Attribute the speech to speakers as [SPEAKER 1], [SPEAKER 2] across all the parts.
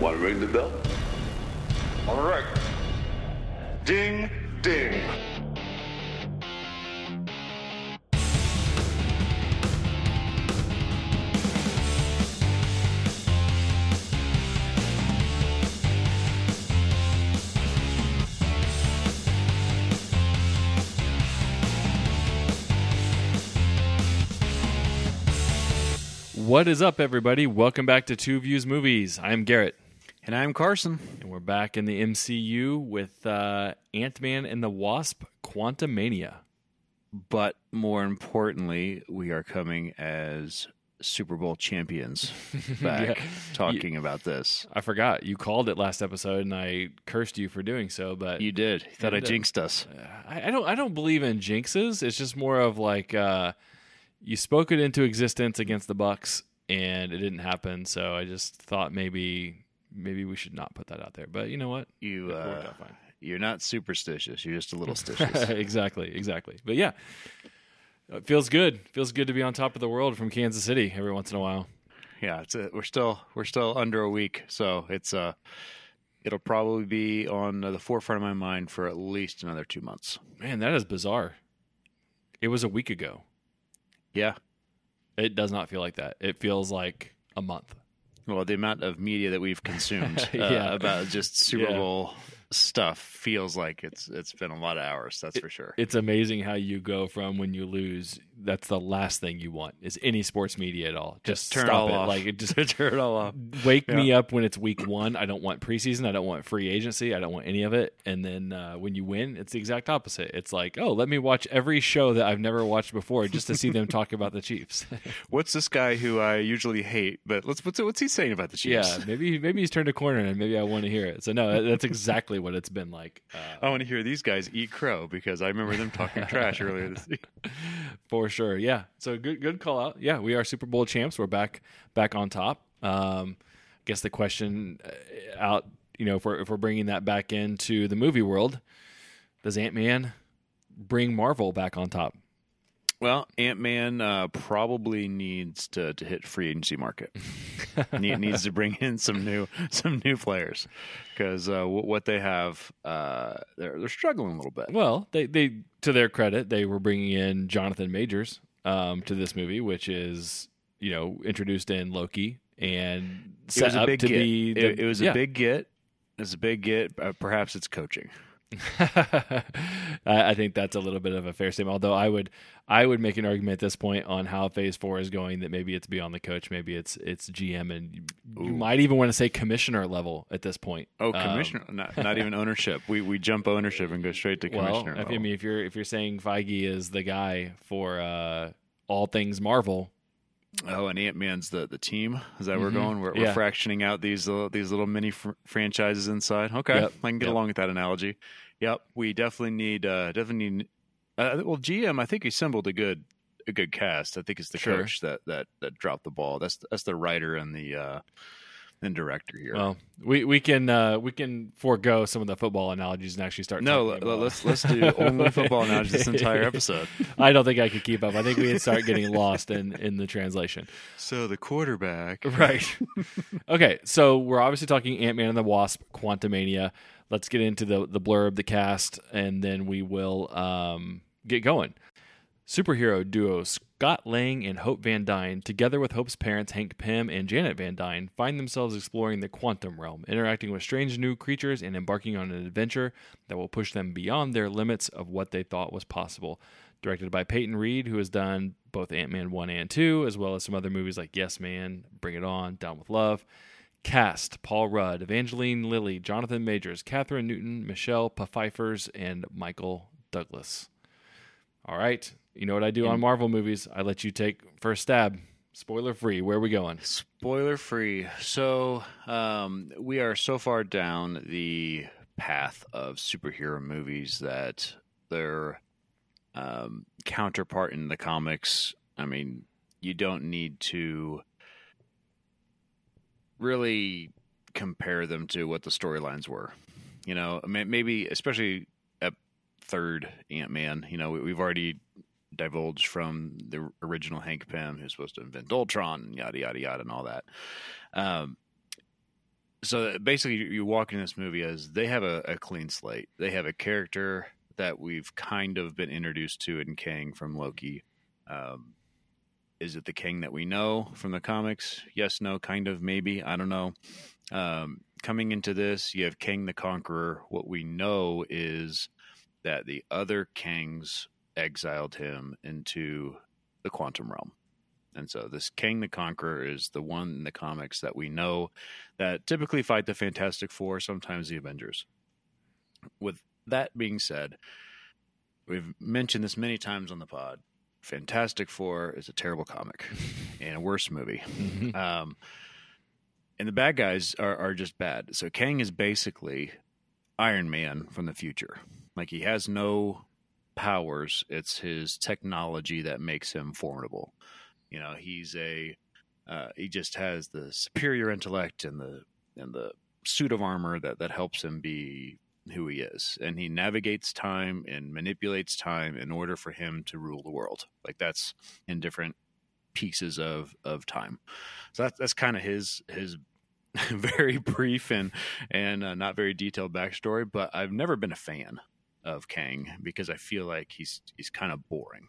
[SPEAKER 1] Want to ring the bell?
[SPEAKER 2] All right. Ding, ding.
[SPEAKER 3] What is up, everybody? Welcome back to Two Views Movies. I'm Garrett,
[SPEAKER 4] And I'm Carson.
[SPEAKER 3] and we're back in the MCU with uh, Ant Man and the Wasp: Quantumania.
[SPEAKER 4] But more importantly, we are coming as Super Bowl champions back
[SPEAKER 3] Yeah.
[SPEAKER 4] talking about this.
[SPEAKER 3] I forgot you called it last episode, and I cursed you for doing so. But
[SPEAKER 4] You did. You thought I jinxed us.
[SPEAKER 3] I, I don't. I don't believe in jinxes. It's just more of like uh, you spoke it into existence against the Bucks, and it didn't happen. So I just thought maybe maybe we should not put that out there. But you know what?
[SPEAKER 4] You uh, you're not superstitious. You're just a little stitious.
[SPEAKER 3] exactly, exactly. But yeah, it feels good. Feels good to be on top of the world from Kansas City every once in a while.
[SPEAKER 4] yeah, it's a, we're still we're still under a week, so it's uh it'll probably be on the forefront of my mind for at least another two months.
[SPEAKER 3] Man, that is bizarre. It was a week ago.
[SPEAKER 4] Yeah.
[SPEAKER 3] It does not feel like that. It feels like a month.
[SPEAKER 4] Well, the amount of media that we've consumed uh,
[SPEAKER 3] Yeah.
[SPEAKER 4] about just Super
[SPEAKER 3] Yeah.
[SPEAKER 4] Bowl stuff feels like it's it's been a lot of hours. That's for sure.
[SPEAKER 3] It's amazing how you go from when you lose. That's the last thing you want is any sports media at all. Just,
[SPEAKER 4] turn it
[SPEAKER 3] stop
[SPEAKER 4] all
[SPEAKER 3] it.
[SPEAKER 4] off.
[SPEAKER 3] Like just
[SPEAKER 4] turn it all off.
[SPEAKER 3] wake me up when it's week one. I don't want preseason. I don't want free agency. I don't want any of it. And then uh, when you win, it's the exact opposite. It's like, oh, let me watch every show that I've never watched before just to see them talk about the Chiefs.
[SPEAKER 4] What's this guy who I usually hate? But let's what's what's he saying about the Chiefs?
[SPEAKER 3] yeah, maybe maybe he's turned a corner and maybe I want to hear it. So no, that's exactly what it's been like uh,
[SPEAKER 4] I want to hear these guys eat crow because I remember them talking trash earlier this week.
[SPEAKER 3] for sure. Yeah. So good good call out. Yeah, we are Super Bowl champs. We're back back on top. Um, I guess the question uh, out, you know, if we're if we're bringing that back into the movie world, does Ant Man bring Marvel back on top?
[SPEAKER 4] Well, Ant Man uh, probably needs to, to hit free agency market. Ne- needs to bring in some new some new players because uh, w- what they have uh, they're they're struggling a little bit.
[SPEAKER 3] Well, they they to their credit, they were bringing in Jonathan Majors um, to this movie, which is you know introduced in Loki and
[SPEAKER 4] It
[SPEAKER 3] set
[SPEAKER 4] was a
[SPEAKER 3] up
[SPEAKER 4] big
[SPEAKER 3] to
[SPEAKER 4] get.
[SPEAKER 3] be. The,
[SPEAKER 4] it, it was
[SPEAKER 3] yeah.
[SPEAKER 4] a big get. It was a big get. Uh, perhaps it's coaching.
[SPEAKER 3] I, I think that's a little bit of a fair statement. Although I would, I would make an argument at this point on how Phase Four is going that maybe it's beyond the coach, maybe it's it's GM, and you, you might even want to say commissioner level at this point.
[SPEAKER 4] Oh,
[SPEAKER 3] Um,
[SPEAKER 4] commissioner, not, not even ownership. We we jump ownership and go straight to
[SPEAKER 3] well,
[SPEAKER 4] commissioner.
[SPEAKER 3] if, I mean, if you're if you're saying Feige is the guy for uh, all things Marvel,
[SPEAKER 4] Oh, and Ant Man's the, the team. Is that where
[SPEAKER 3] Mhm.
[SPEAKER 4] we're going? We're,
[SPEAKER 3] Yeah.
[SPEAKER 4] we're fractioning out these little, these little mini fr- franchises inside. Okay,
[SPEAKER 3] Yep.
[SPEAKER 4] I can get
[SPEAKER 3] Yep.
[SPEAKER 4] along with that analogy. Yep, we definitely need uh, definitely need. Uh, well, GM, I think he assembled a good a good cast. I think it's the
[SPEAKER 3] Sure.
[SPEAKER 4] coach that, that that dropped the ball. That's that's the writer and the uh, and director here.
[SPEAKER 3] well, we we can uh, we can forego some of the football analogies and actually start.
[SPEAKER 4] no,
[SPEAKER 3] talking
[SPEAKER 4] l- let's let's do only football analogies this entire episode.
[SPEAKER 3] I don't think I could keep up. I think we would start getting lost in in the translation.
[SPEAKER 4] So the quarterback,
[SPEAKER 3] Right. okay, so we're obviously talking Ant Man and the Wasp, Quantumania. Let's get into the the blurb, the cast, and then we will um, get going. Superhero duo Scott Lang and Hope Van Dyne, together with Hope's parents Hank Pym and Janet Van Dyne, find themselves exploring the quantum realm, interacting with strange new creatures and embarking on an adventure that will push them beyond their limits of what they thought was possible. Directed by Peyton Reed, who has done both Ant Man 1 and 2, as well as some other movies like Yes Man, Bring It On, Down with Love. Cast Paul Rudd, Evangeline Lilly, Jonathan Majors, Kathryn Newton, Michelle Pfeiffers, and Michael Douglas. All right. You know what I do on Marvel movies? I let you take first stab. Spoiler free. Where are we going?
[SPEAKER 4] Spoiler free. So um, we are so far down the path of superhero movies that their um, counterpart in the comics. I mean, you don't need to really compare them to what the storylines were. You know, maybe especially at third Ant Man. You know, we've already divulged from the original Hank Pym, who's supposed to invent Ultron, and yada yada yada, and all that. Um, so basically, you walk in this movie as they have a, a clean slate. They have a character that we've kind of been introduced to in Kang from Loki. Um, is it the Kang that we know from the comics? Yes, no, kind of, maybe. I don't know. Um, coming into this, you have Kang the Conqueror. What we know is that the other Kangs exiled him into the quantum realm. And so this Kang the Conqueror is the one in the comics that we know that typically fight the Fantastic Four, sometimes the Avengers. With that being said, we've mentioned this many times on the pod. Fantastic Four is a terrible comic and a worse movie.
[SPEAKER 3] Mhm.
[SPEAKER 4] Um, and the bad guys are, are just bad. So Kang is basically Iron Man from the future. Like he has no powers. It's his technology that makes him formidable. You know, he's a uh, he just has the superior intellect and the and the suit of armor that that helps him be who he is. And he navigates time and manipulates time in order for him to rule the world. Like that's in different pieces of of time. So that's that's kind of his his very brief and and uh, not very detailed backstory. But I've never been a fan of Kang because I feel like he's he's kind of boring.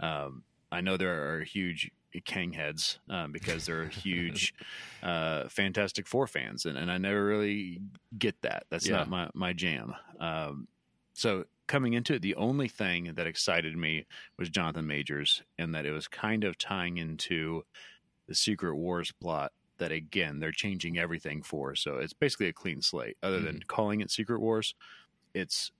[SPEAKER 4] Um, I know there are huge Kang heads um, because they're huge uh, Fantastic Four fans, and, and I never really get that. That's
[SPEAKER 3] Yeah.
[SPEAKER 4] not my my jam. Um, so coming into it, the only thing that excited me was Jonathan Majors, and that it was kind of tying into the Secret Wars plot. That again, they're changing everything for. So it's basically a clean slate. Other than calling it Secret Wars, it's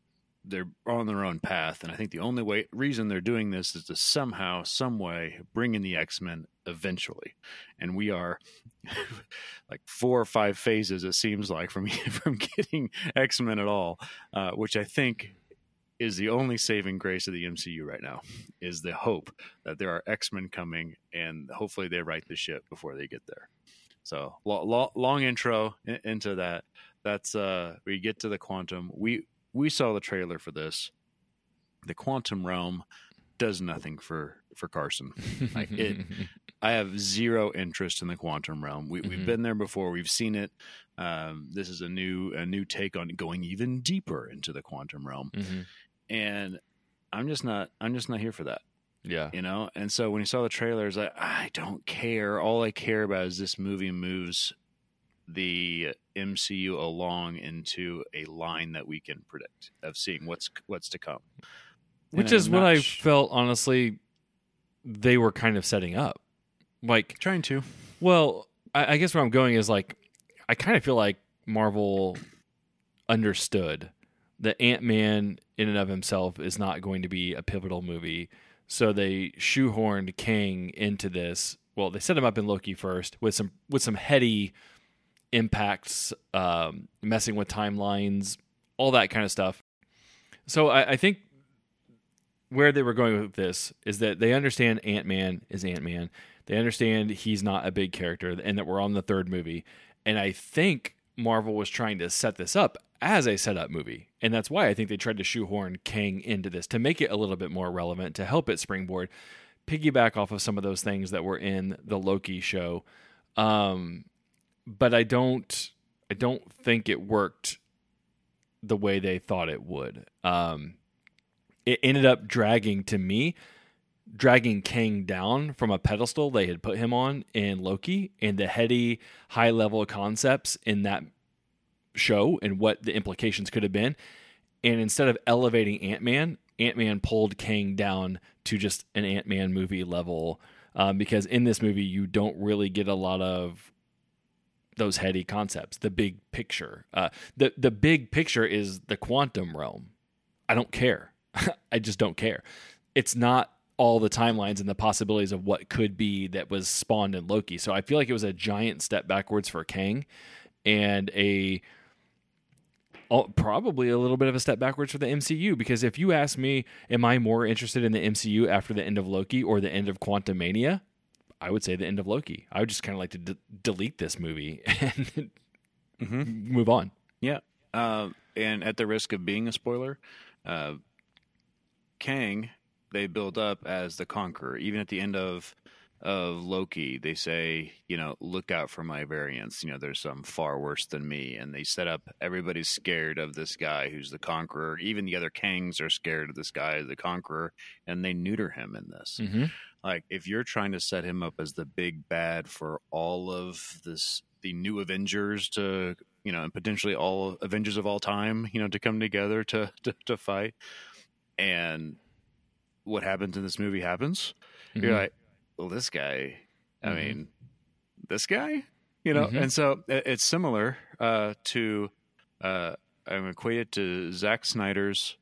[SPEAKER 4] they're on their own path, and I think the only way reason they're doing this is to somehow, some way, bring in the X Men eventually, and we are like four or five phases. It seems like from from getting X Men at all, uh, which I think is the only saving grace of the MCU right now. Is the hope that there are X Men coming, and hopefully they right the ship before they get there. So lo- lo- long intro in- into that. That's uh we get to the quantum. We we saw the trailer for this. The quantum realm does nothing for for Carson. Like, it- I have zero interest in the quantum realm. We, We've
[SPEAKER 3] Mhm.
[SPEAKER 4] been there before. We've seen it. Um, this is a new a new take on going even deeper into the quantum realm,
[SPEAKER 3] Mhm.
[SPEAKER 4] and I'm just not I'm just not here for that
[SPEAKER 3] Yeah.
[SPEAKER 4] you know and so when you saw the trailers I, I don't care all i care about is this movie moves the mcu along into a line that we can predict of seeing what's what's to come
[SPEAKER 3] Which
[SPEAKER 4] And
[SPEAKER 3] is
[SPEAKER 4] I'm
[SPEAKER 3] what I
[SPEAKER 4] sh-
[SPEAKER 3] felt honestly they were kind of setting up. Like,
[SPEAKER 4] trying to
[SPEAKER 3] well, I, I guess where I'm going is like, I kind of feel like Marvel understood that Ant Man in and of himself is not going to be a pivotal movie. So they shoehorned Kang into this. Well, they set him up in Loki first with some with some heady impacts, um, messing with timelines, all that kind of stuff. So I, I think where they were going with this is that they understand Ant Man is Ant Man. They understand he's not a big character and that we're on the third movie. And I think Marvel was trying to set this up as a setup movie. And that's why I think they tried to shoehorn Kang into this to make it a little bit more relevant, to help it springboard, piggyback off of some of those things that were in the Loki show. Um, but I don't I don't think it worked the way they thought it would. Um, it ended up dragging to me dragging Kang down from a pedestal they had put him on in Loki and the heady high level concepts in that show and what the implications could have been. And instead of elevating Ant Man, Ant Man pulled Kang down to just an Ant Man movie level. Um, because in this movie, you don't really get a lot of those heady concepts, the big picture. Uh, the the big picture is the quantum realm. I don't care. I just don't care. It's not all the timelines and the possibilities of what could be that was spawned in Loki. So I feel like it was a giant step backwards for Kang and a probably a little bit of a step backwards for the MCU because if you ask me am I more interested in the MCU after the end of Loki or the end of Quantumania? I would say the end of Loki. I would just kind of like to d- delete this movie and
[SPEAKER 4] Mm-hmm.
[SPEAKER 3] move on.
[SPEAKER 4] Yeah. Um, and at the risk of being a spoiler, uh, Kang, they build up as the conqueror. Even at the end of of Loki, they say, you know, look out for my variants. You know, there's some far worse than me. And they set up everybody's scared of this guy who's the conqueror. Even the other Kangs are scared of this guy, the conqueror, and they neuter him in this.
[SPEAKER 3] Mm-hmm.
[SPEAKER 4] Like, if you're trying to set him up as the big bad for all of this, the new Avengers to, you know, and potentially all Avengers of all time, you know, to come together to, to, to fight. And what happens in this movie happens.
[SPEAKER 3] Mm-hmm.
[SPEAKER 4] You're like, well, this guy, I
[SPEAKER 3] Mhm.
[SPEAKER 4] mean, this guy, you know,
[SPEAKER 3] Mhm.
[SPEAKER 4] and so it- it's similar uh, to, uh, I'm equated to Zack Snyder's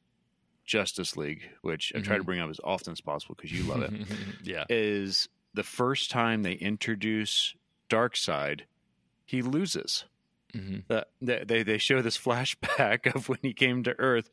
[SPEAKER 4] Justice League, which I try to
[SPEAKER 3] Mhm.
[SPEAKER 4] bring up as often as possible because you love it.
[SPEAKER 3] yeah.
[SPEAKER 4] is the first time they introduce Darkseid, he loses.
[SPEAKER 3] hmm
[SPEAKER 4] the, they they show this flashback of when he came to Earth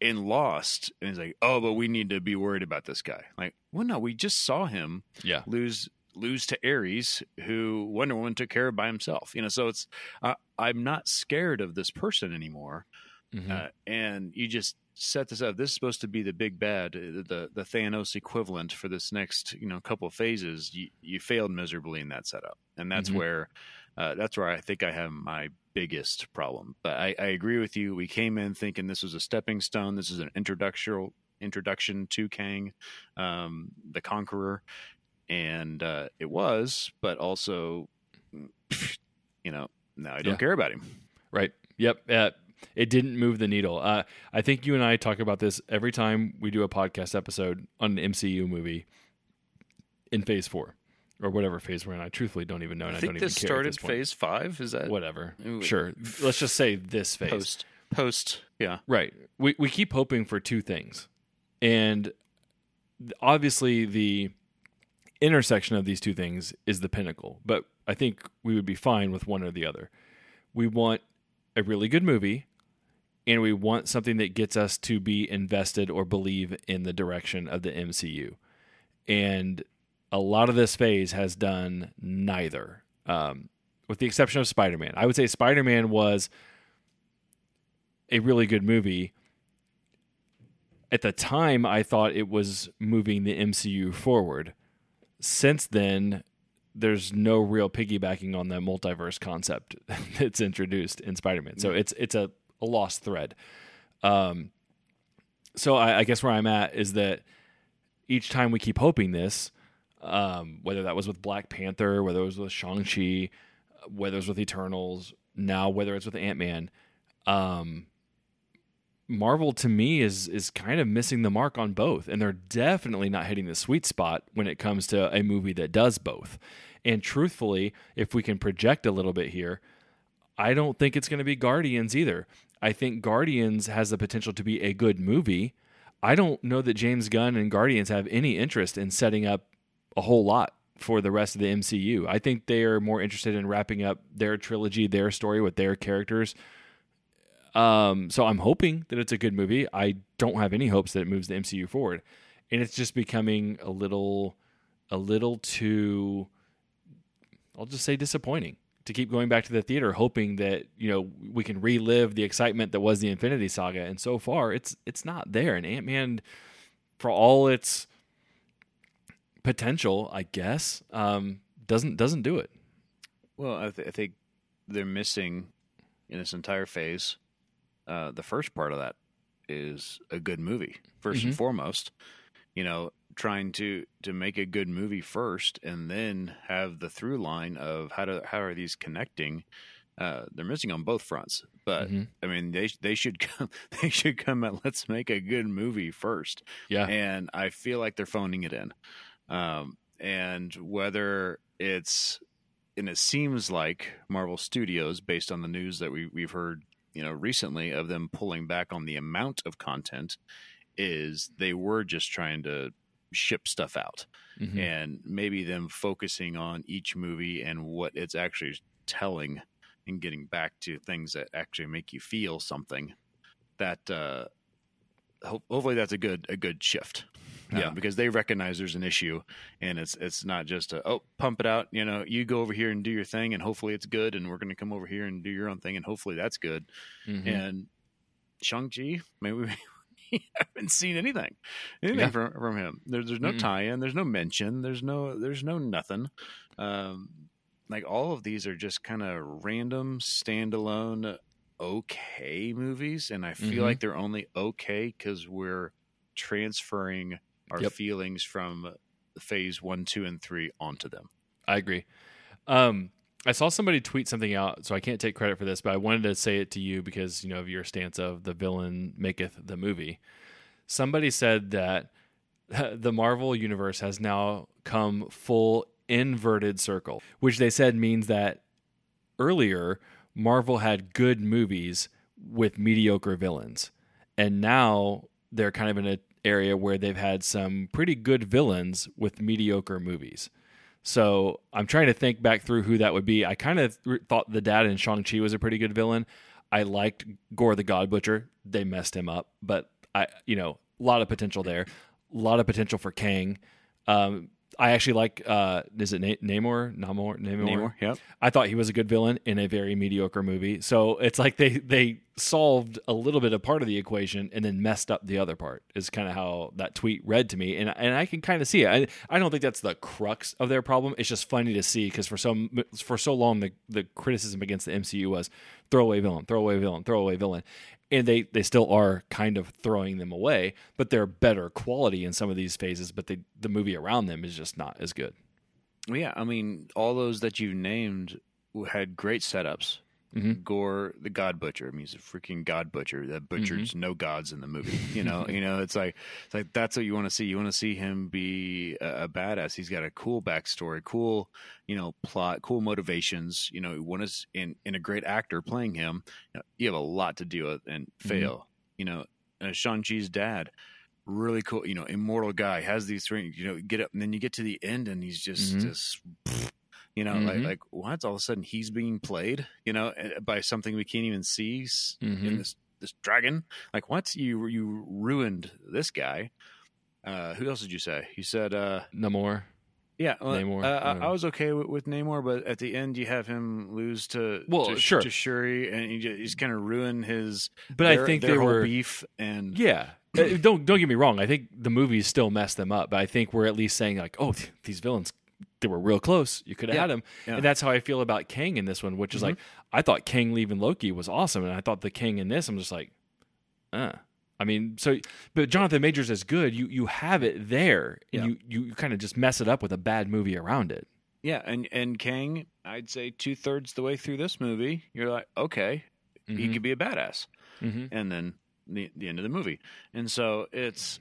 [SPEAKER 4] and Lost, and he's like, "Oh, but we need to be worried about this guy." Like, well, no, we just saw him
[SPEAKER 3] Yeah.
[SPEAKER 4] lose lose to Ares, who Wonder Woman took care of by himself. You know, so it's uh, I'm not scared of this person anymore.
[SPEAKER 3] Mhm.
[SPEAKER 4] Uh, and you just set this up. This is supposed to be the big bad, uh, the the Thanos equivalent for this next you know couple of phases. You you failed miserably in that setup, and that's
[SPEAKER 3] Mhm.
[SPEAKER 4] where uh, that's where I think I have my biggest problem. But I, I agree with you. We came in thinking this was a stepping stone. This is an introduction introduction to Kang, um, the Conqueror, and uh, it was. But also, you know, now I don't
[SPEAKER 3] Yeah.
[SPEAKER 4] care about him.
[SPEAKER 3] Right. Yep. Uh, it didn't move the needle. Uh, I think you and I talk about this every time we do a podcast episode on an MCU movie in Phase Four or whatever phase we're in. I truthfully don't even know. And
[SPEAKER 4] I
[SPEAKER 3] I,
[SPEAKER 4] think
[SPEAKER 3] don't even
[SPEAKER 4] this
[SPEAKER 3] care at
[SPEAKER 4] started
[SPEAKER 3] this
[SPEAKER 4] phase five. Is that
[SPEAKER 3] Whatever.
[SPEAKER 4] Ooh.
[SPEAKER 3] Sure. Let's just say this phase.
[SPEAKER 4] post? Post, yeah.
[SPEAKER 3] Right. We we keep hoping for two things. And obviously the intersection of these two things is the pinnacle, but I think we would be fine with one or the other. We want a really good movie and we want something that gets us to be invested or believe in the direction of the MCU. And a lot of this phase has done neither. Um, with the exception of Spider-Man. I would say Spider-Man was a really good movie. At the time, I thought it was moving the MCU forward. Since then, there's no real piggybacking on the multiverse concept that's introduced in Spider-Man. So it's it's a, a lost thread. Um, so I, I guess where I'm at is that each time we keep hoping this, um, whether that was with Black Panther, whether it was with Shang Chi, whether it was with Eternals, now whether it's with Ant Man, um, Marvel to me is is kind of missing the mark on both, and they're definitely not hitting the sweet spot when it comes to a movie that does both. And truthfully, if we can project a little bit here, I don't think it's going to be Guardians either. I think Guardians has the potential to be a good movie. I don't know that James Gunn and Guardians have any interest in setting up a whole lot for the rest of the MCU. I think they are more interested in wrapping up their trilogy, their story with their characters. Um, so I'm hoping that it's a good movie. I don't have any hopes that it moves the MCU forward, and it's just becoming a little, a little too. I'll just say disappointing to keep going back to the theater, hoping that you know we can relive the excitement that was the Infinity Saga, and so far it's it's not there. And Ant Man, for all its potential, I guess, um, doesn't doesn't do it.
[SPEAKER 4] Well, I, th- I think they're missing in this entire phase. Uh, the first part of that is a good movie 1st
[SPEAKER 3] Mm-hmm.
[SPEAKER 4] and foremost. You know, trying to to make a good movie first, and then have the through line of how to how are these connecting. Uh, they're missing on both fronts, but
[SPEAKER 3] Mhm.
[SPEAKER 4] I mean they they should come they should come at let's make a good movie first
[SPEAKER 3] Yeah,
[SPEAKER 4] and I feel like they're phoning it in. Um, and whether it's and it seems like Marvel Studios, based on the news that we we've heard, you know, recently of them pulling back on the amount of content, is they were just trying to ship stuff out,
[SPEAKER 3] Mhm.
[SPEAKER 4] and maybe them focusing on each movie and what it's actually telling, and getting back to things that actually make you feel something. That uh, ho- hopefully that's a good a good shift. Uh,
[SPEAKER 3] Yeah.
[SPEAKER 4] because they recognize there's an issue, and it's it's not just a oh pump it out. You know, you go over here and do your thing, and hopefully it's good, and we're going to come over here and do your own thing, and hopefully that's good.
[SPEAKER 3] Mhm.
[SPEAKER 4] And Shang Chi, maybe we haven't seen anything, anything
[SPEAKER 3] Yeah.
[SPEAKER 4] from from him. There's there's no
[SPEAKER 3] Mm-mm.
[SPEAKER 4] tie-in. There's no mention. There's no there's no nothing. Um, like all of these are just kind of random, standalone, okay movies, and I feel
[SPEAKER 3] Mhm.
[SPEAKER 4] like they're only okay because we're transferring our
[SPEAKER 3] Yep.
[SPEAKER 4] feelings from phase one, two, and three onto them.
[SPEAKER 3] I agree. Um, I saw somebody tweet something out, so I can't take credit for this, but I wanted to say it to you because you know of your stance of the villain maketh the movie. Somebody said that the Marvel universe has now come full inverted circle, which they said means that earlier Marvel had good movies with mediocre villains, and now they're kind of in an area where they've had some pretty good villains with mediocre movies. So I'm trying to think back through who that would be. I kind of th- thought the dad in Shang Chi was a pretty good villain. I liked Gorr the God Butcher. They messed him up, but I, you know, a lot of potential there. A lot of potential for Kang. Um, I actually like. Uh, is it Na- Namor? Namor? Namor?
[SPEAKER 4] Namor, yep.
[SPEAKER 3] I thought he was a good villain in a very mediocre movie. So it's like they they solved a little bit of part of the equation and then messed up the other part. Is kind of how that tweet read to me, and and I can kind of see it. I, I don't think that's the crux of their problem. It's just funny to see because for some for so long the the criticism against the MCU was throwaway villain, throwaway villain, throwaway villain. And they, they still are kind of throwing them away, but they're better quality in some of these phases. But they, the movie around them is just not as good.
[SPEAKER 4] Yeah, I mean, all those that you named had great setups.
[SPEAKER 3] Mhm.
[SPEAKER 4] Gorr, the God Butcher. I mean, he's a freaking God Butcher that butchers
[SPEAKER 3] Mm-hmm.
[SPEAKER 4] no gods in the movie. You know, you know, it's like it's like that's what you want to see. You want to see him be a, a badass. He's got a cool backstory, cool, you know, plot, cool motivations. You know, want to in in a great actor playing him. You, know, you have a lot to deal with and
[SPEAKER 3] Mm-hmm.
[SPEAKER 4] fail. You know, uh, Shang Chi's dad really cool, you know, immortal guy has these three, you know, get up and then you get to the end and he's just,
[SPEAKER 3] Mhm.
[SPEAKER 4] just, you know, like,
[SPEAKER 3] Mhm.
[SPEAKER 4] like what? All of a sudden he's being played, you know, by something we can't even see s- in this, this dragon. Like what? You, you ruined this guy. Uh, who else did you say? You said, uh,
[SPEAKER 3] Namor.
[SPEAKER 4] yeah, well,
[SPEAKER 3] Namor,
[SPEAKER 4] Uh. I, I was okay with, with Namor, but at the end, you have him lose to
[SPEAKER 3] Well,
[SPEAKER 4] to,
[SPEAKER 3] sure.
[SPEAKER 4] to Shuri, and you just, he's kind of ruin his.
[SPEAKER 3] But
[SPEAKER 4] their,
[SPEAKER 3] I think
[SPEAKER 4] their
[SPEAKER 3] they
[SPEAKER 4] whole
[SPEAKER 3] were
[SPEAKER 4] beef, and
[SPEAKER 3] Yeah. Uh, don't don't get me wrong. I think the movies still messed them up, but I think we're at least saying like, oh, th- these villains, they were real close. You could have
[SPEAKER 4] Yeah.
[SPEAKER 3] had them,
[SPEAKER 4] Yeah. Mm-hmm.
[SPEAKER 3] and that's how I feel about Kang in this one. Which is like, I thought Kang leaving Loki was awesome, and I thought the King in this, I'm just like, uh. I mean, so but Jonathan Majors is good. You you have it there, and
[SPEAKER 4] Yeah.
[SPEAKER 3] you you kind of just mess it up with a bad movie around it.
[SPEAKER 4] Yeah, and and Kang, I'd say two thirds the way through this movie, you're like, okay, he
[SPEAKER 3] Mhm.
[SPEAKER 4] could be a badass,
[SPEAKER 3] Mhm.
[SPEAKER 4] and then the the end of the movie, and so it's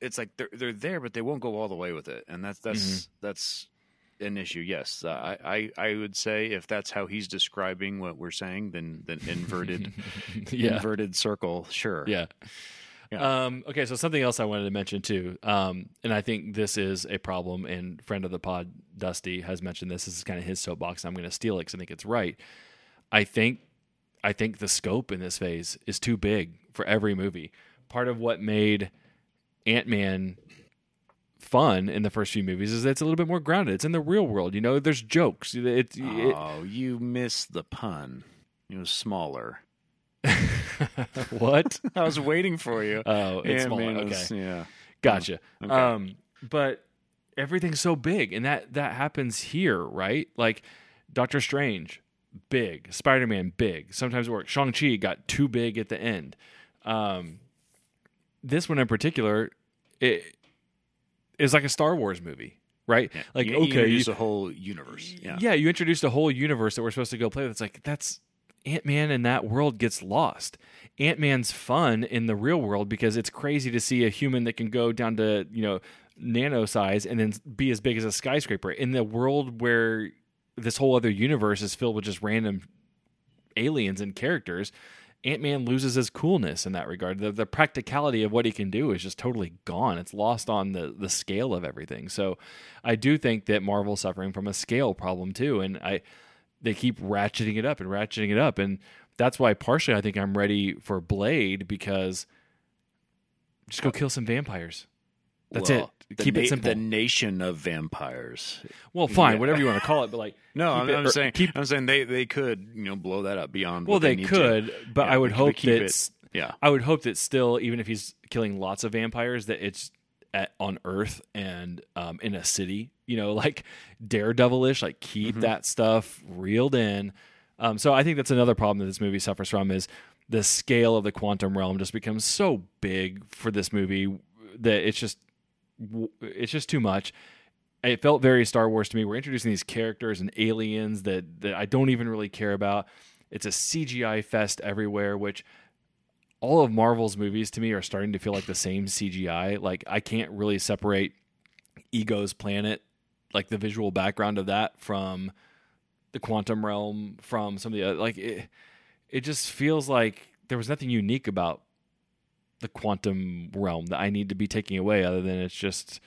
[SPEAKER 4] it's like they're they're there, but they won't go all the way with it, and that's that's that's an issue. Yes, uh, I, I I would say if that's how he's describing what we're saying, then then inverted
[SPEAKER 3] yeah.
[SPEAKER 4] inverted circle, sure,
[SPEAKER 3] Yeah.
[SPEAKER 4] Yeah.
[SPEAKER 3] Um, okay, so something else I wanted to mention too, um, and I think this is a problem. And friend of the pod, Dusty, has mentioned this. This is kind of his soapbox. And I'm going to steal it because I think it's right. I think, I think the scope in this phase is too big for every movie. Part of what made Ant Man fun in the first few movies is that it's a little bit more grounded. It's in the real world. You know, there's jokes. It, it,
[SPEAKER 4] Oh, you missed the pun. It was smaller.
[SPEAKER 3] what?
[SPEAKER 4] I was waiting for you.
[SPEAKER 3] Oh, it's smaller.
[SPEAKER 4] Ant-Man
[SPEAKER 3] Okay.
[SPEAKER 4] yeah.
[SPEAKER 3] Gotcha.
[SPEAKER 4] Okay.
[SPEAKER 3] Um, but everything's so big, and that that happens here, right? Like Doctor Strange, big. Spider Man, big. Sometimes it works. Shang Chi got too big at the end. Um, this one in particular, it is like a Star Wars movie, right? Like
[SPEAKER 4] You- you
[SPEAKER 3] okay,
[SPEAKER 4] introduce
[SPEAKER 3] you-
[SPEAKER 4] a whole universe. Yeah.
[SPEAKER 3] yeah, you introduced a whole universe that we're supposed to go play with. It's like that's Ant Man in that world gets lost. Ant Man's fun in the real world because it's crazy to see a human that can go down to you know nano size and then be as big as a skyscraper in the world where this whole other universe is filled with just random aliens and characters. Ant Man loses his coolness in that regard. The, the practicality of what he can do is just totally gone. It's lost on the the scale of everything. So, I do think that Marvel's suffering from a scale problem too, and I they keep ratcheting it up and ratcheting it up, and that's why partially I think I'm ready for Blade because just go kill some vampires. That's
[SPEAKER 4] Well,
[SPEAKER 3] it. Keep
[SPEAKER 4] na-
[SPEAKER 3] it simple.
[SPEAKER 4] The nation of vampires.
[SPEAKER 3] well, fine,
[SPEAKER 4] Yeah.
[SPEAKER 3] whatever you want to call it, but like
[SPEAKER 4] No, I'm,
[SPEAKER 3] it-
[SPEAKER 4] I'm saying
[SPEAKER 3] keep
[SPEAKER 4] I'm saying they, they could you know blow that up beyond.
[SPEAKER 3] Well, they
[SPEAKER 4] need
[SPEAKER 3] could,
[SPEAKER 4] to.
[SPEAKER 3] but
[SPEAKER 4] Yeah,
[SPEAKER 3] I would hope that
[SPEAKER 4] it- Yeah.
[SPEAKER 3] I would hope that still, even if he's killing lots of vampires, that it's at, on Earth and um, in a city. You know, like Daredevilish. Like keep
[SPEAKER 4] Mhm.
[SPEAKER 3] that stuff reeled in. Um, so I think that's another problem that this movie suffers from is the scale of the quantum realm just becomes so big for this movie that it's just it's just too much. It felt very Star Wars to me. We're introducing these characters and aliens that that I don't even really care about. It's a CGI fest everywhere, which all of Marvel's movies to me are starting to feel like the same CGI. Like I can't really separate Ego's planet, like the visual background of that from the quantum realm from some of the other like it it just feels like there was nothing unique about the quantum realm that I need to be taking away other than it's just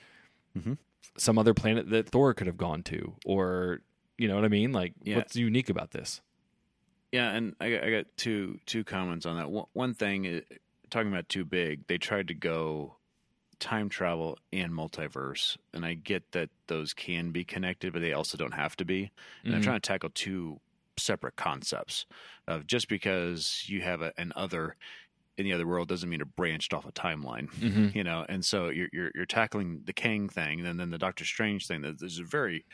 [SPEAKER 4] Mhm.
[SPEAKER 3] some other planet that Thor could have gone to or you know what I mean like
[SPEAKER 4] Yeah.
[SPEAKER 3] what's unique about this
[SPEAKER 4] Yeah, and I got, I got two two comments on that. One, one thing, is, talking about too big, they tried to go time travel and multiverse, and I get that those can be connected, but they also don't have to be. And I'm
[SPEAKER 3] Mhm.
[SPEAKER 4] trying to tackle two separate concepts of just because you have a, an other in the other world doesn't mean it branched off a timeline
[SPEAKER 3] Mhm.
[SPEAKER 4] you know and so you're you're, you're tackling the Kang thing and then the Doctor Strange thing that there's a very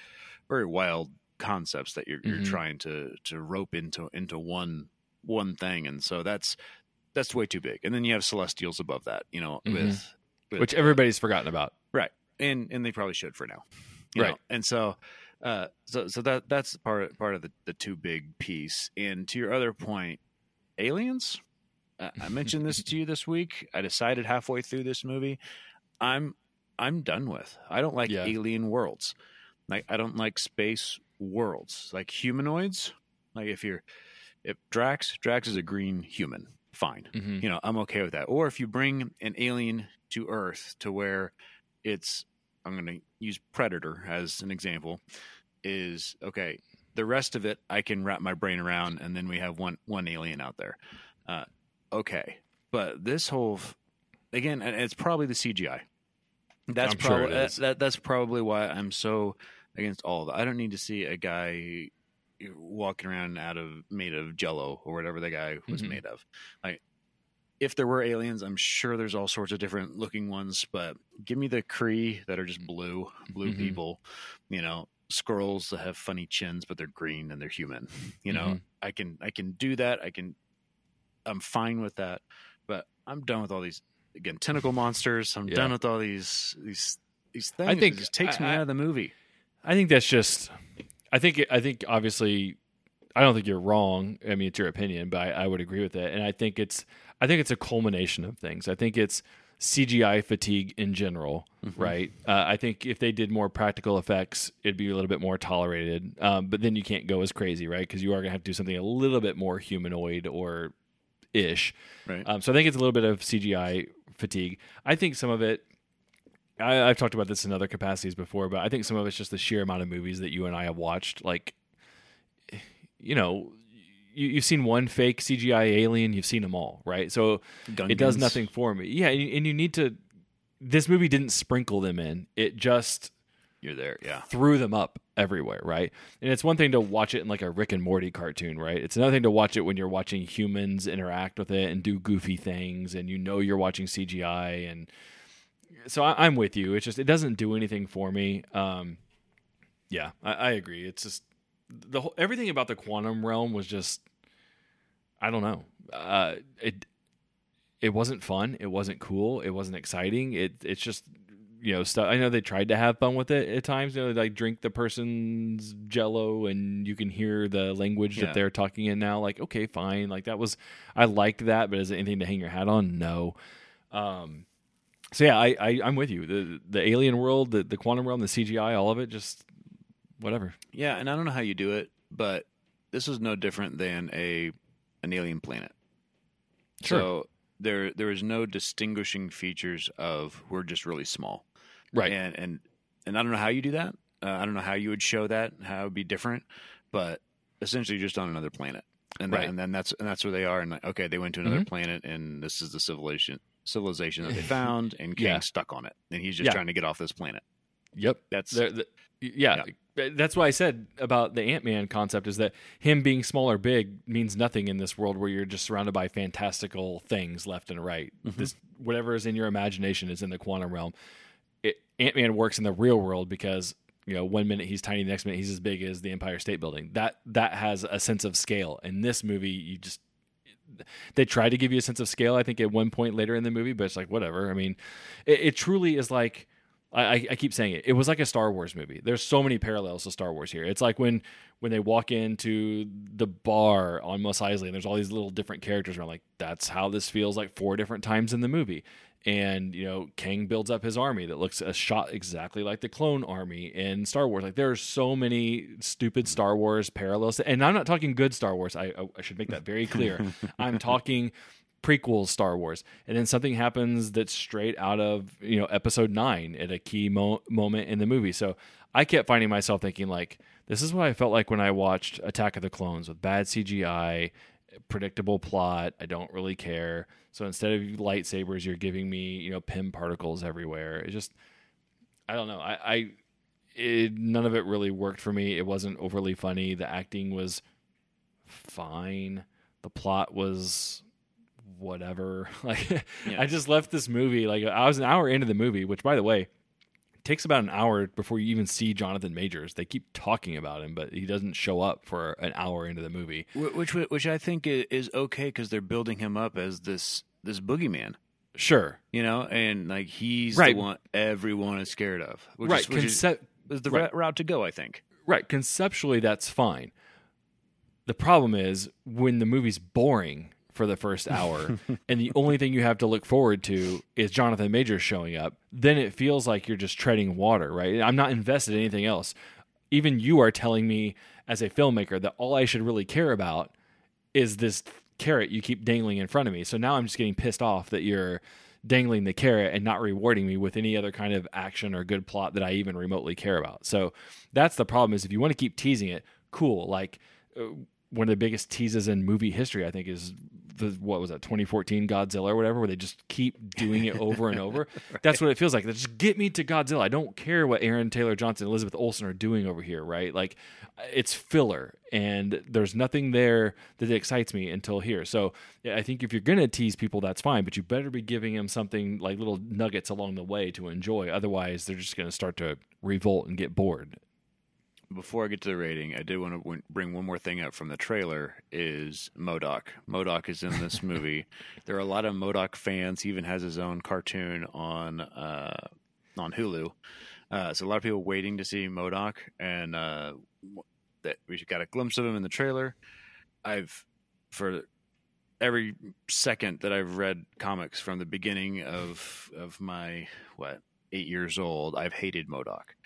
[SPEAKER 4] very wild concepts that you're, you're
[SPEAKER 3] Mhm.
[SPEAKER 4] trying to to rope into into one one thing and so that's that's way too big and then you have celestials above that you know
[SPEAKER 3] Mhm.
[SPEAKER 4] with, with
[SPEAKER 3] which everybody's forgotten about right?
[SPEAKER 4] and and they probably should for now you
[SPEAKER 3] Right.
[SPEAKER 4] know? and so uh so so that that's part part of the the too big piece and to your other point aliens I mentioned this to you this week. I decided halfway through this movie, I'm I'm done with. I don't like
[SPEAKER 3] Yeah.
[SPEAKER 4] alien worlds. Like I don't like space worlds. Like humanoids. Like if you're if Drax Drax is a green human, fine.
[SPEAKER 3] Mhm.
[SPEAKER 4] You know I'm okay with that. Or if you bring an alien to Earth to where it's I'm going to use Predator as an example. Is okay. The rest of it I can wrap my brain around, and then we have one one alien out there. Uh, okay, but this whole again, and it's probably the CGI. That's
[SPEAKER 3] I'm sure
[SPEAKER 4] probably
[SPEAKER 3] is.
[SPEAKER 4] that, that's probably why I'm so against all of it. I don't need to see a guy walking around out of made of Jello or whatever the guy was
[SPEAKER 3] Mhm.
[SPEAKER 4] made of. Like, if there were aliens, I'm sure there's all sorts of different looking ones. But give me the Kree that are just blue, blue
[SPEAKER 3] Mhm.
[SPEAKER 4] people. You know, squirrels that have funny chins, but they're green and they're human. You know,
[SPEAKER 3] Mhm.
[SPEAKER 4] I can I can do that. I can. I'm fine with that. But I'm done with all these again tentacle monsters. I'm
[SPEAKER 3] Yeah.
[SPEAKER 4] done with all these these these things.
[SPEAKER 3] I think-
[SPEAKER 4] it just takes me
[SPEAKER 3] I-
[SPEAKER 4] out of the movie.
[SPEAKER 3] I think that's just. I think. I think obviously, I don't think you're wrong. I mean, it's your opinion, but I, I would agree with it. And I think it's. I think it's a culmination of things. I think it's CGI fatigue in general,
[SPEAKER 4] Mhm.
[SPEAKER 3] right? Uh, I think if they did more practical effects, it'd be a little bit more tolerated. Um, but then you can't go as crazy, right? Because you are going to have to do something a little bit more humanoid or ish.
[SPEAKER 4] Right.
[SPEAKER 3] Um, so I think it's a little bit of CGI fatigue. I think some of it. I, I've talked about this in other capacities before, but I think some of it's just the sheer amount of movies that you and I have watched. Like, you know, you, you've seen one fake CGI alien, you've seen them all, right? So it does nothing for me. Yeah, and and you need to. This movie didn't sprinkle them in; it just
[SPEAKER 4] You're there, yeah.
[SPEAKER 3] threw them up everywhere, right? And it's one thing to watch it in like a Rick and Morty cartoon, right? It's another thing to watch it when you're watching humans interact with it and do goofy things, and you know you're watching CGI. And so I, I'm with you. It's just it doesn't do anything for me. Um, yeah, I, I agree. It's just the whole everything about the quantum realm was just I don't know. Uh, it it wasn't fun. It wasn't cool. It wasn't exciting. It it's just you know stuff. I know they tried to have fun with it at times. You know, they like drink the person's Jello, and you can hear the language
[SPEAKER 4] Yeah.
[SPEAKER 3] that they're talking in now. Like okay, fine. Like that was I liked that, but is it anything to hang your hat on? No. Um. So yeah, I, I I'm with you. The the alien world, the the quantum realm, the CGI, all of it, just whatever.
[SPEAKER 4] Yeah, and I don't know how you do it, but this is no different than a an alien planet.
[SPEAKER 3] Sure.
[SPEAKER 4] So there there is no distinguishing features of we're just really small.
[SPEAKER 3] Right.
[SPEAKER 4] And and and I don't know how you do that. Uh, I don't know how you would show that, how it would be different, but essentially you're just on another planet. And then,
[SPEAKER 3] Right.
[SPEAKER 4] and then that's and that's where they are and like, okay, they went to another
[SPEAKER 3] Mhm.
[SPEAKER 4] planet and this is the civilization civilization that they found and King's
[SPEAKER 3] Yeah.
[SPEAKER 4] stuck on it. And he's just
[SPEAKER 3] Yeah.
[SPEAKER 4] trying to get off this planet.
[SPEAKER 3] Yep.
[SPEAKER 4] That's
[SPEAKER 3] There- the- yeah, that's why I said about the Ant Man concept is that him being small or big means nothing in this world where you're just surrounded by fantastical things left and right. This whatever is in your imagination is in the quantum realm. Ant Man works in the real world because you know one minute he's tiny, the next minute he's as big as the Empire State Building. That that has a sense of scale. In this movie, you just they try to give you a sense of scale. I think at one point later in the movie, but it's like whatever. I mean, it, it truly is like I, I keep saying it. It was like a Star Wars movie. There's so many parallels to Star Wars here. It's like when when they walk into the bar on Mos Eisley, and there's all these little different characters around. Like that's how this feels like four different times in the movie. And you know, Kang builds up his army that looks a shot exactly like the clone army in Star Wars. Like there are so many stupid Star Wars parallels, and I'm not talking good Star Wars. I, I should make that very clear. I'm talking prequels Star Wars, and then something happens that's straight out of you know Episode Nine at a key mo- moment in the movie. So I kept finding myself thinking like, this is what I felt like when I watched Attack of the Clones with bad CGI, predictable plot. I don't really care. So instead of lightsabers, you're giving me you know Pym particles everywhere. It just I don't know. I, I it, none of it really worked for me. It wasn't overly funny. The acting was fine. The plot was whatever. Like
[SPEAKER 4] Yeah.
[SPEAKER 3] I just left this movie like I was an hour into the movie, which by the way, takes about an hour before you even see Jonathan Majors. They keep talking about him, but he doesn't show up for an hour into the movie.
[SPEAKER 4] Which which I think is okay because they're building him up as this this boogeyman,
[SPEAKER 3] Sure.
[SPEAKER 4] you know, and like he's
[SPEAKER 3] Right.
[SPEAKER 4] the one everyone is scared of, which
[SPEAKER 3] right.
[SPEAKER 4] is, which is, is the
[SPEAKER 3] right.
[SPEAKER 4] route to go. I think.
[SPEAKER 3] Right, conceptually that's fine. The problem is when the movie's boring for the first hour and the only thing you have to look forward to is Jonathan Majors showing up, then it feels like you're just treading water, right? I'm not invested in anything else. Even you are telling me as a filmmaker that all I should really care about is this carrot you keep dangling in front of me. So now I'm just getting pissed off that you're dangling the carrot and not rewarding me with any other kind of action or good plot that I even remotely care about. So that's the problem is if you want to keep teasing it, cool. Like uh, one of the biggest teases in movie history, I think, is the what was that 2014 Godzilla or whatever, where they just keep doing it over and over. That's what it feels like. Just get me to Godzilla. I don't care what Aaron Taylor Johnson, Elizabeth Olsen are doing over here, right? Like it's filler, and there's nothing there that excites me until here. So I think if you're gonna tease people, that's fine, but you better be giving them something like little nuggets along the way to enjoy. Otherwise, they're just gonna start to revolt and get bored.
[SPEAKER 4] Before I get to the rating, I did want to bring one more thing up from the trailer. Is MODOK? MODOK is in this movie. there are a lot of MODOK fans. He even has his own cartoon on uh, on Hulu. Uh, so a lot of people waiting to see MODOK, and uh, that we got a glimpse of him in the trailer. I've for every second that I've read comics from the beginning of of my what eight years old, I've hated MODOK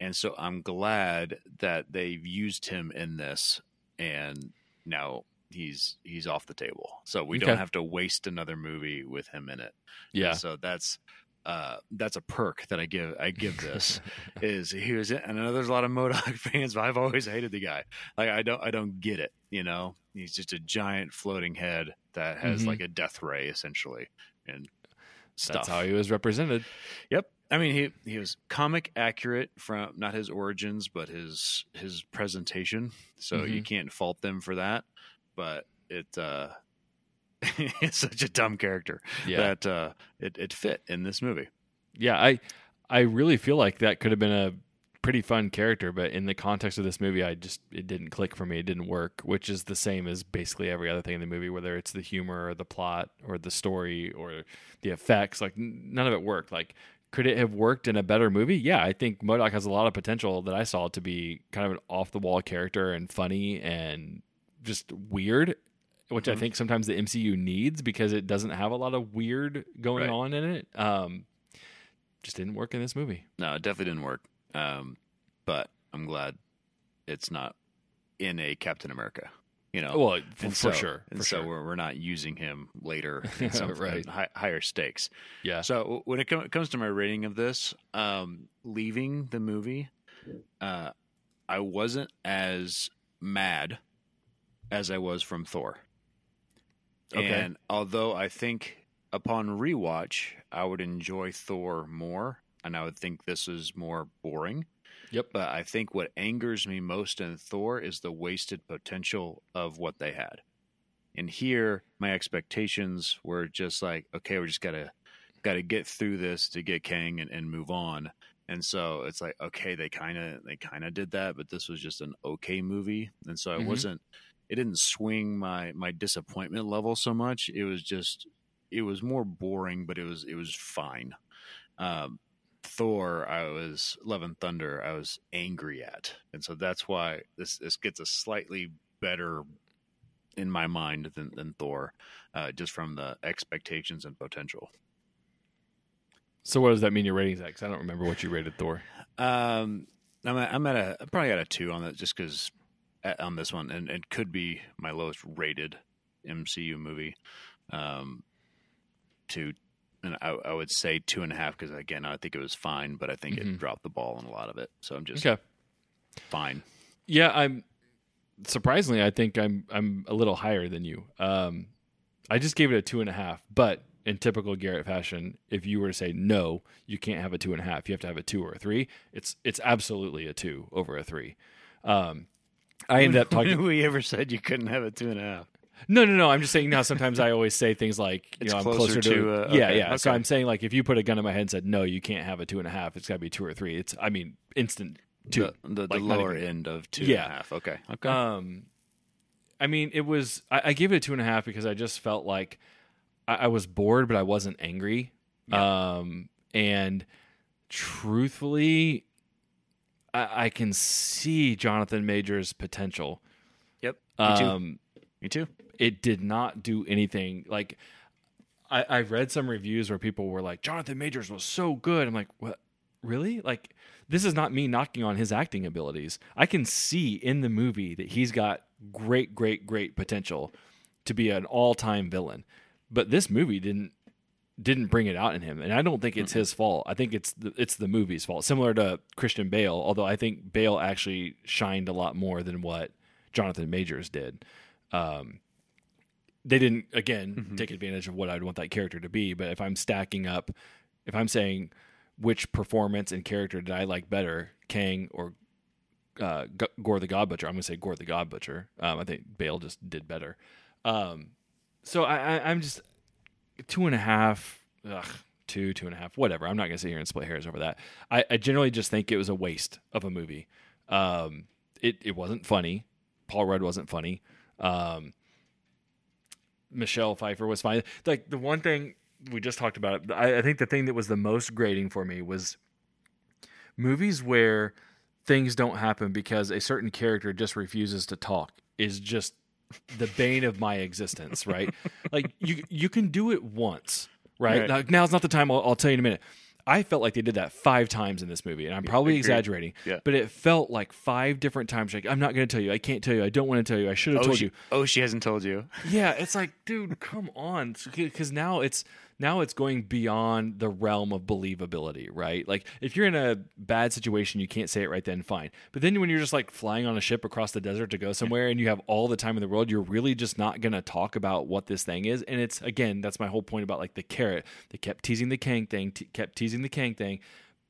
[SPEAKER 4] and so I'm glad that they've used him in this, and now he's he's off the table. So we
[SPEAKER 3] Okay.
[SPEAKER 4] don't have to waste another movie with him in it.
[SPEAKER 3] Yeah.
[SPEAKER 4] So that's uh, that's a perk that I give I give this is he was in, and I know there's a lot of MODOK fans, but I've always hated the guy. Like I don't I don't get it. You know, he's just a giant floating head that has
[SPEAKER 3] Mhm.
[SPEAKER 4] like a death ray essentially, and stuff.
[SPEAKER 3] That's how he was represented.
[SPEAKER 4] Yep. I mean, he he was comic accurate from not his origins, but his his presentation. So you can't fault them for that. But it uh, it's such a dumb character
[SPEAKER 3] Yeah.
[SPEAKER 4] that uh, it it fit in this movie.
[SPEAKER 3] yeah i i really feel like that could have been a pretty fun character but in the context of this movie i just it didn't click for me it didn't work which is the same as basically every other thing in the movie whether it's the humor or the plot or the story or the effects like none of it worked like could it have worked in a better movie yeah i think MODOK has a lot of potential that i saw to be kind of an off the wall character and funny and just weird which i
[SPEAKER 4] Mhm.
[SPEAKER 3] think sometimes the mcu needs because it doesn't have a lot of weird going
[SPEAKER 4] Right.
[SPEAKER 3] on in it um just didn't work in this movie.
[SPEAKER 4] No, it definitely didn't work. Um, but I'm glad it's not in a Captain America. You know,
[SPEAKER 3] Well, for,
[SPEAKER 4] so-
[SPEAKER 3] sure,
[SPEAKER 4] And
[SPEAKER 3] for
[SPEAKER 4] so
[SPEAKER 3] sure.
[SPEAKER 4] we're we're not using him later in some
[SPEAKER 3] Right.
[SPEAKER 4] hi- higher stakes.
[SPEAKER 3] Yeah,
[SPEAKER 4] So when it com- comes to my rating of this, um, leaving the movie, uh, I wasn't as mad as I was from Thor.
[SPEAKER 3] Okay.
[SPEAKER 4] And although I think upon rewatch, I would enjoy Thor more, and I would think this is more boring.
[SPEAKER 3] Yep.
[SPEAKER 4] But I think what angers me most in Thor is the wasted potential of what they had. And here, my expectations were just like, okay, we just gotta gotta get through this to get Kang and, and move on. And so it's like, okay, they kind of they kind of did that, but this was just an okay movie, and so I
[SPEAKER 3] Mhm.
[SPEAKER 4] wasn't. It didn't swing my my disappointment level so much. It was just it was more boring, but it was it was fine. Um, Thor, I was Love and Thunder, I was angry at, and so that's why this this gets a slightly better in my mind than than Thor, uh, just from the expectations and potential.
[SPEAKER 3] So what does that mean your ratings at? 'Cause I don't remember what you rated Thor.
[SPEAKER 4] Um, I'm at, I'm at a I'm probably at a two on that just because on this one, and it could be my lowest rated MCU movie. Um, two, and I, I would say two and a half because again I think it was fine, but I think
[SPEAKER 3] Mhm.
[SPEAKER 4] it dropped the ball on a lot of it. So I'm just
[SPEAKER 3] Okay.
[SPEAKER 4] fine.
[SPEAKER 3] Yeah, I'm surprisingly. I think I'm I'm a little higher than you. Um, I just gave it a two and a half, but in typical Garrett fashion, if you were to say no, you can't have a two and a half. You have to have a two or a three. It's it's absolutely a two over a three. Um, I ended up talking.
[SPEAKER 4] When we ever said you couldn't have a two and a half?
[SPEAKER 3] No, no, no. I'm just saying now. Sometimes I always say things like, you
[SPEAKER 4] It's
[SPEAKER 3] know, I'm
[SPEAKER 4] closer
[SPEAKER 3] closer to,
[SPEAKER 4] to, uh,
[SPEAKER 3] yeah,
[SPEAKER 4] okay,
[SPEAKER 3] yeah. So
[SPEAKER 4] okay.
[SPEAKER 3] I'm saying like, if you put a gun in my head and said, no, you can't have a two and a half. It's got to be two or three. It's, I mean, instant two.
[SPEAKER 4] The, the, the
[SPEAKER 3] Like, not
[SPEAKER 4] lower
[SPEAKER 3] even-
[SPEAKER 4] end of two
[SPEAKER 3] Yeah.
[SPEAKER 4] and a half. Okay. Okay.
[SPEAKER 3] Um, I mean, it was. I, I gave it a two and a half because I just felt like I, I was bored, but I wasn't angry. Um, and truthfully, I, I can see Jonathan Majors' potential.
[SPEAKER 4] yep. Me too.
[SPEAKER 3] Um,
[SPEAKER 4] Me too.
[SPEAKER 3] It did not do anything like I, I've read some reviews where people were like, Jonathan Majors was so good. I'm like, what really? Like this is not me knocking on his acting abilities. I can see in the movie that he's got great, great, great potential to be an all time villain. But this movie didn't didn't bring it out in him, and I don't think it's his fault. I think it's the, it's the movie's fault. Similar to Christian Bale, although I think Bale actually shined a lot more than what Jonathan Majors did. Um, they didn't again take advantage of what I'd want that character to be. But if I'm stacking up, if I'm saying which performance and character did I like better, Kang or uh, G- Gorr the God Butcher, I'm going to say Gorr the God Butcher. Um, I think Bale just did better. Um, so I, I, I'm just two and a half, ugh, two, two and a half, whatever. I'm not going to sit here and split hairs over that. I, I generally just think it was a waste of a movie. Um, it, it wasn't funny. Paul Rudd wasn't funny. Um, Michelle Pfeiffer was fine. Like the one thing we just talked about. I, I think the thing that was the most grating for me was movies where things don't happen because a certain character just refuses to talk is just the bane of my existence, right? like you you can do it once, right?
[SPEAKER 4] Right.
[SPEAKER 3] Now, now's not the time. I'll, I'll tell you in a minute. I felt like they did that five times in this movie, and I'm probably exaggerating.
[SPEAKER 4] Yeah.
[SPEAKER 3] But it felt like five different times. Like I'm not going to tell you. I can't tell you. I don't want to tell you. I should have
[SPEAKER 4] Oh
[SPEAKER 3] told
[SPEAKER 4] she,
[SPEAKER 3] you.
[SPEAKER 4] oh, she hasn't told you.
[SPEAKER 3] Yeah, it's like, dude, come on, because now it's now it's going beyond the realm of believability, right? Like, if you're in a bad situation, you can't say it right then, fine. But then when you're just like flying on a ship across the desert to go somewhere, and you have all the time in the world, you're really just not gonna talk about what this thing is. And it's again, that's my whole point about like the carrot. They kept teasing the Kang thing, t- kept teasing the Kang thing,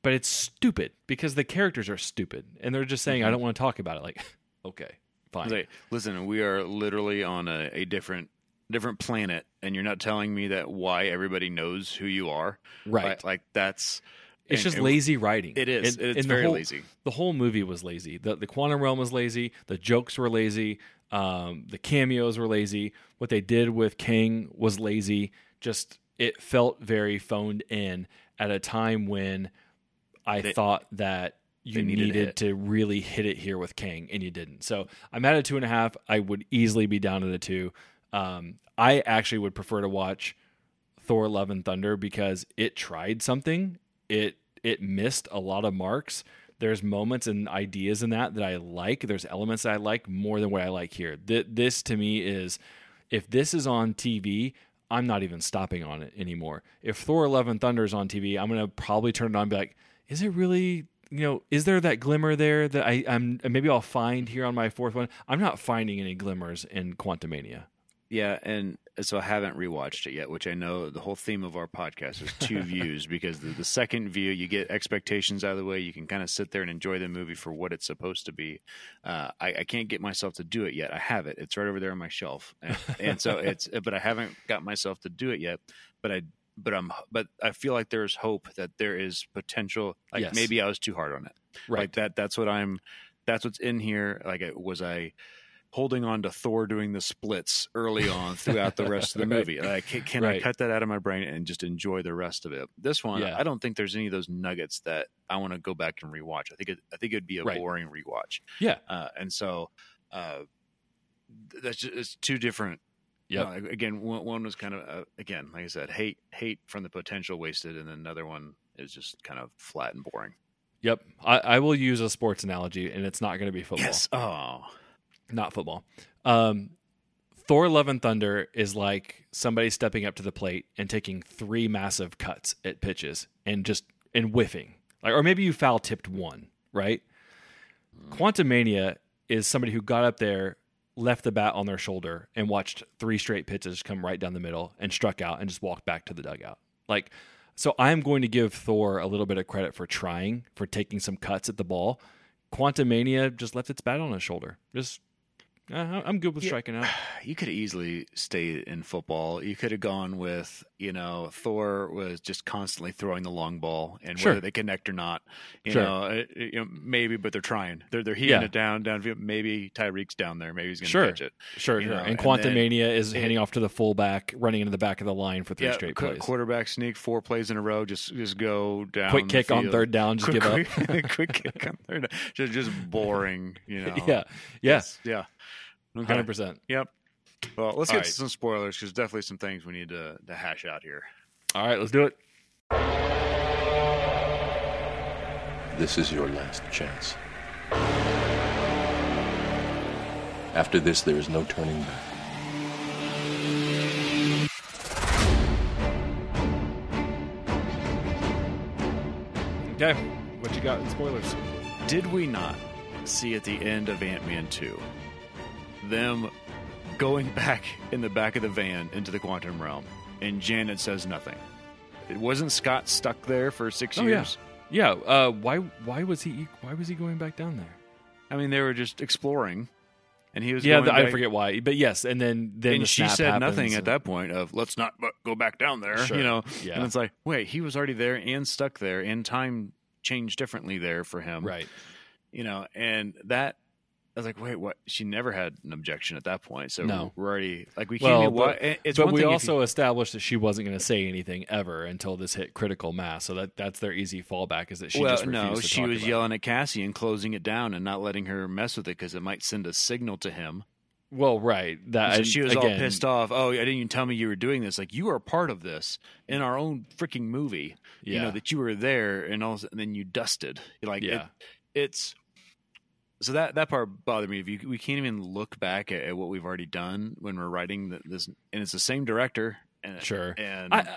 [SPEAKER 3] but it's stupid because the characters are stupid, and they're just saying, I mm-hmm. don't want to talk about it. Like, okay, fine.
[SPEAKER 4] Like, listen, we are literally on a, a different different planet, and you're not telling me that why everybody knows who you are.
[SPEAKER 3] Right.
[SPEAKER 4] Like, like that's
[SPEAKER 3] It's
[SPEAKER 4] and-
[SPEAKER 3] just
[SPEAKER 4] and
[SPEAKER 3] lazy writing.
[SPEAKER 4] It is.
[SPEAKER 3] And-
[SPEAKER 4] it's
[SPEAKER 3] the
[SPEAKER 4] very
[SPEAKER 3] whole-
[SPEAKER 4] lazy.
[SPEAKER 3] The whole movie was lazy. The the quantum realm was lazy. The jokes were lazy. Um, the cameos were lazy. What they did with Kang was lazy. Just it felt very phoned in at a time when I
[SPEAKER 4] They-
[SPEAKER 3] thought that you
[SPEAKER 4] needed
[SPEAKER 3] needed to really hit it here with Kang, and you didn't. So I'm at a two and a half. I would easily be down at a two. Um, I actually would prefer to watch Thor: Love and Thunder because it tried something. It it missed a lot of marks. There's moments and ideas in that that I like. There's elements that I like more than what I like here. Th- this to me is if this is on TV, I'm not even stopping on it anymore. If Thor: Love and Thunder is on TV, I'm gonna probably turn it on and be like, is it really? You know, is there that glimmer there that I, I'm maybe I'll find here on my fourth one? I'm not finding any glimmers in Quantumania.
[SPEAKER 4] Yeah, and so I haven't rewatched it yet, which I know the whole theme of our podcast is two views because the, the second view you get expectations out of the way. You can kind of sit there and enjoy the movie for what it's supposed to be. Uh, I, I can't get myself to do it yet. I have it; it's right over there on my shelf, and, and so it's. But I haven't got myself to do it yet. But I, but I'm, but I feel like there's hope that there is potential. Like
[SPEAKER 3] Yes.
[SPEAKER 4] maybe I was too hard on it.
[SPEAKER 3] Right.
[SPEAKER 4] Like that. That's what I'm. That's what's in here. Like, it- was I holding on to Thor doing the splits early on throughout the rest of the movie? Like, can, can I cut that out of my brain and just enjoy the rest of it? This one,
[SPEAKER 3] Yeah.
[SPEAKER 4] I don't think there's any of those nuggets that I want to go back and rewatch. I think it, I think it'd be a
[SPEAKER 3] Right.
[SPEAKER 4] boring rewatch.
[SPEAKER 3] Yeah.
[SPEAKER 4] Uh, and so. Uh, that's just it's two different
[SPEAKER 3] Yep.
[SPEAKER 4] uh, again, one, one was kind of uh, again, like I said, hate hate from the potential wasted, and then another one is just kind of flat and boring.
[SPEAKER 3] Yep. I, I will use a sports analogy, and it's not going to be football.
[SPEAKER 4] Yes. Oh.
[SPEAKER 3] Not football. Um, Thor: Love and Thunder is like somebody stepping up to the plate and taking three massive cuts at pitches and just and whiffing, like, or maybe you foul tipped one, right? Quantumania is somebody who got up there, left the bat on their shoulder, and watched three straight pitches come right down the middle and struck out and just walked back to the dugout. Like, so I'm going to give Thor a little bit of credit for trying, for taking some cuts at the ball. Quantumania just left its bat on his shoulder. Just, uh, I'm good with
[SPEAKER 4] Yeah.
[SPEAKER 3] striking out.
[SPEAKER 4] You could easily stay in football. You could have gone with, you know, Thor was just constantly throwing the long ball, and
[SPEAKER 3] Sure.
[SPEAKER 4] whether they connect or not, you
[SPEAKER 3] Sure.
[SPEAKER 4] know, it, you know, maybe, but they're trying. They're they're heating
[SPEAKER 3] Yeah.
[SPEAKER 4] it down, down. Maybe Tyreek's down there. Maybe he's going to
[SPEAKER 3] Sure.
[SPEAKER 4] catch it.
[SPEAKER 3] Sure,
[SPEAKER 4] You
[SPEAKER 3] sure.
[SPEAKER 4] know,
[SPEAKER 3] and
[SPEAKER 4] and
[SPEAKER 3] Quantumania is
[SPEAKER 4] it-
[SPEAKER 3] handing off to the fullback, running into the back of the line for three
[SPEAKER 4] Yeah,
[SPEAKER 3] straight
[SPEAKER 4] qu-
[SPEAKER 3] plays.
[SPEAKER 4] quarterback sneak, four plays in a row. Just just go down.
[SPEAKER 3] Quick kick on third down, just
[SPEAKER 4] quick,
[SPEAKER 3] give up.
[SPEAKER 4] quick, kick on third. down. Just just boring. You know.
[SPEAKER 3] yeah, yeah,
[SPEAKER 4] Yes, yeah. Okay.
[SPEAKER 3] hundred percent.
[SPEAKER 4] Yep. Well, let's
[SPEAKER 3] All
[SPEAKER 4] get
[SPEAKER 3] right.
[SPEAKER 4] to some spoilers because definitely some things we need to, to hash out here.
[SPEAKER 3] All right, let's do it.
[SPEAKER 1] This is your last chance. After this, there is no turning back.
[SPEAKER 3] Okay, what you got in spoilers?
[SPEAKER 4] Did we not see at the end of Ant Man 2 them going back in the back of the van into the quantum realm and Janet says nothing? It wasn't Scott stuck there for six
[SPEAKER 3] Oh, yeah.
[SPEAKER 4] years.
[SPEAKER 3] Yeah. Uh, why? Why was he? Why was he going back down there?
[SPEAKER 4] I mean, they were just exploring, and he was
[SPEAKER 3] Yeah,
[SPEAKER 4] going
[SPEAKER 3] the, I forget why, but yes, and then then the
[SPEAKER 4] she said nothing
[SPEAKER 3] happens
[SPEAKER 4] at that point of let's not go back down there
[SPEAKER 3] Sure.
[SPEAKER 4] you know
[SPEAKER 3] Yeah.
[SPEAKER 4] and it's like wait he was already there and stuck there and time changed differently there for him
[SPEAKER 3] Right.
[SPEAKER 4] you know and that I was like, wait, what? She never had an objection at that point, so
[SPEAKER 3] No.
[SPEAKER 4] we're already like we
[SPEAKER 3] Well,
[SPEAKER 4] can't.
[SPEAKER 3] But,
[SPEAKER 4] it's
[SPEAKER 3] but
[SPEAKER 4] one
[SPEAKER 3] we also established that she wasn't going to say anything ever until this hit critical mass. So that that's their easy fallback is that she
[SPEAKER 4] well,
[SPEAKER 3] just refused
[SPEAKER 4] no,
[SPEAKER 3] to
[SPEAKER 4] she
[SPEAKER 3] talk
[SPEAKER 4] was
[SPEAKER 3] about it.
[SPEAKER 4] yelling at Cassie and closing it down and not letting her mess with it because it might send a signal to him.
[SPEAKER 3] Well, right. That
[SPEAKER 4] So she was
[SPEAKER 3] again,
[SPEAKER 4] all pissed off. Oh, I didn't even tell me you were doing this. Like you are part of this in our own freaking movie. You know that you were there, and all, and then you dusted. Like
[SPEAKER 3] Yeah.
[SPEAKER 4] it, it's so that that part bothered me. If you, we can't even look back at, at what we've already done when we're writing th- this, and it's the same director. And,
[SPEAKER 3] Sure.
[SPEAKER 4] and
[SPEAKER 3] I,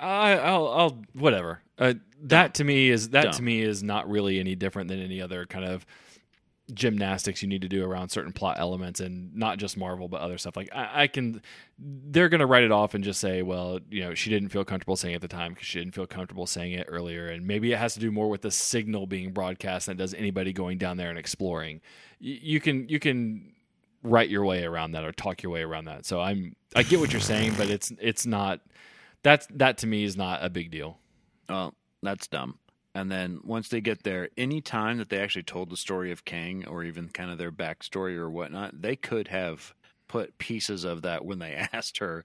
[SPEAKER 3] I, I'll, I'll, whatever. Uh, that to me is that
[SPEAKER 4] Dumb.
[SPEAKER 3] to me is not really any different than any other kind of gymnastics you need to do around certain plot elements, and not just Marvel, but other stuff. Like I, I can, they're gonna write it off and just say, well, you know, she didn't feel comfortable saying it at the time because she didn't feel comfortable saying it earlier, and maybe it has to do more with the signal being broadcast than does anybody going down there and exploring. Y- you can, you can write your way around that or talk your way around that. So I'm I get what you're saying, but it's it's not that's that to me is not a big deal.
[SPEAKER 4] Oh, that's dumb. And then once they get there, any time that they actually told the story of Kang or even kind of their backstory or whatnot, they could have put pieces of that when they asked her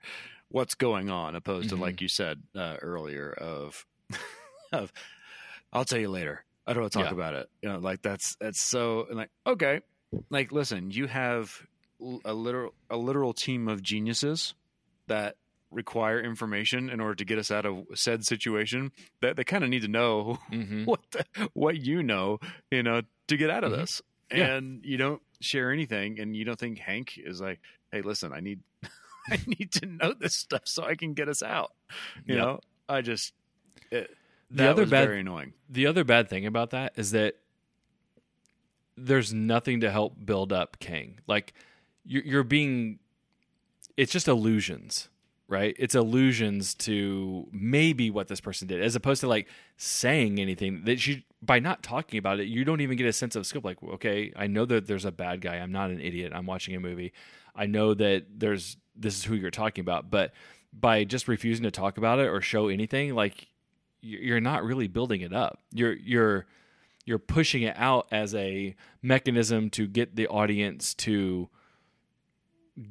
[SPEAKER 4] what's going on, opposed
[SPEAKER 3] Mhm.
[SPEAKER 4] to like you said uh, earlier of of I'll tell you later. I don't want to talk
[SPEAKER 3] Yeah.
[SPEAKER 4] about it. You know, like that's that's so like okay, like listen, you have a literal a literal team of geniuses that require information in order to get us out of said situation that they kind of need to know
[SPEAKER 3] Mm-hmm.
[SPEAKER 4] what the, what you know you know to get out of
[SPEAKER 3] Mhm.
[SPEAKER 4] this
[SPEAKER 3] Yeah.
[SPEAKER 4] and you don't share anything and you don't think hank is like hey listen i need i need to know this stuff so i can get us out you
[SPEAKER 3] Yep.
[SPEAKER 4] know i just it,
[SPEAKER 3] The other bad-
[SPEAKER 4] very annoying
[SPEAKER 3] The other bad thing about that is that there's nothing to help build up Kang. Like you're, you're being it's just illusions, right? It's allusions to maybe what this person did, as opposed to like saying anything that you by not talking about it, you don't even get a sense of scope. Like, okay, I know that there's a bad guy. I'm not an idiot. I'm watching a movie. I know that there's this is who you're talking about, but by just refusing to talk about it or show anything, like you're not really building it up. You're you're you're pushing it out as a mechanism to get the audience to